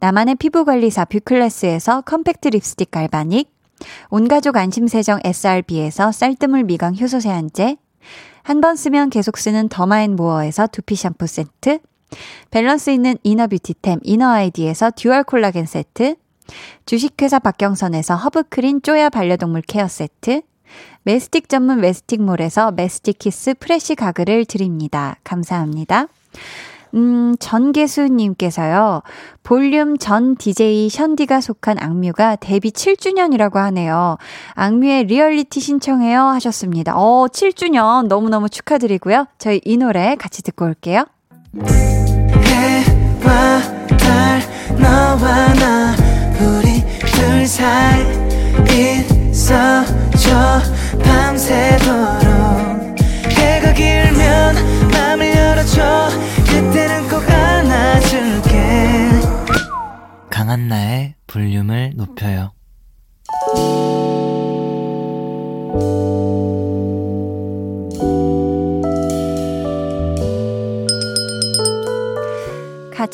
나만의 피부관리사 뷰클래스에서 컴팩트 립스틱 갈바닉, 온가족 안심세정 SRB에서 쌀뜨물 미강 효소 세안제, 한 번 쓰면 계속 쓰는 더마앤모어에서 두피 샴푸 세트, 밸런스 있는 inner beauty템 이너 아이디에서 dual 콜라겐 세트, 주식회사 박경선에서 허브크린 쪼야 반려동물 케어 세트, 메스틱 전문 메스틱몰에서 메스틱 kiss fresh 가글을 드립니다. 감사합니다. 음, 전계수님께서요, 볼륨 전 DJ 션디가 속한 악뮤가 데뷔 7주년이라고 하네요. 악뮤의 리얼리티 신청해요 하셨습니다. 어, 7주년 너무너무 축하드리고요. 저희 이 노래 같이 듣고 올게요.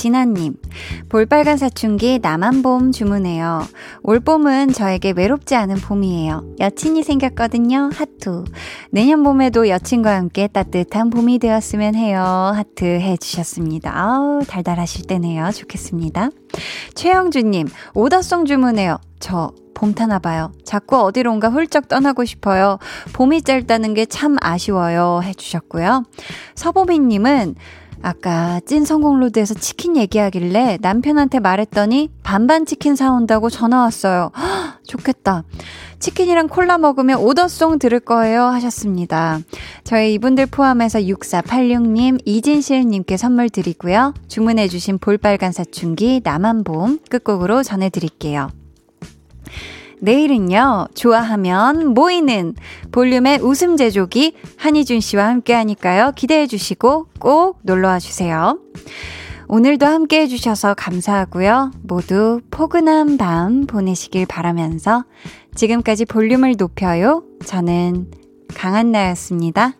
진아님, 볼빨간 사춘기 나만 봄 주문해요. 올 봄은 저에게 외롭지 않은 봄이에요. 여친이 생겼거든요. 하트. 내년 봄에도 여친과 함께 따뜻한 봄이 되었으면 해요. 하트 해주셨습니다. 아우, 달달하실 때네요. 좋겠습니다. 최영주님, order song 주문해요. 저 봄 타나봐요. 자꾸 어디론가 훌쩍 떠나고 싶어요. 봄이 짧다는 게 참 아쉬워요. 해주셨고요. 서보미님은 아까 찐 성공 로드에서 치킨 얘기하길래 남편한테 말했더니 반반 치킨 사온다고 전화 왔어요. 헉, 좋겠다. 치킨이랑 콜라 먹으면 order song 들을 거예요 하셨습니다. 저희 이분들 포함해서 6486님, 이진실님께 선물 드리고요. 주문해주신 볼빨간 사춘기 나만봄 끝곡으로 전해드릴게요. 내일은요, 좋아하면 모이는 볼륨의 웃음 제조기 한희준 씨와 함께 하니까요. 기대해 주시고 꼭 놀러 와 주세요. 오늘도 함께 해주셔서 감사하고요. 모두 포근한 밤 보내시길 바라면서 지금까지 볼륨을 높여요. 저는 강한나였습니다.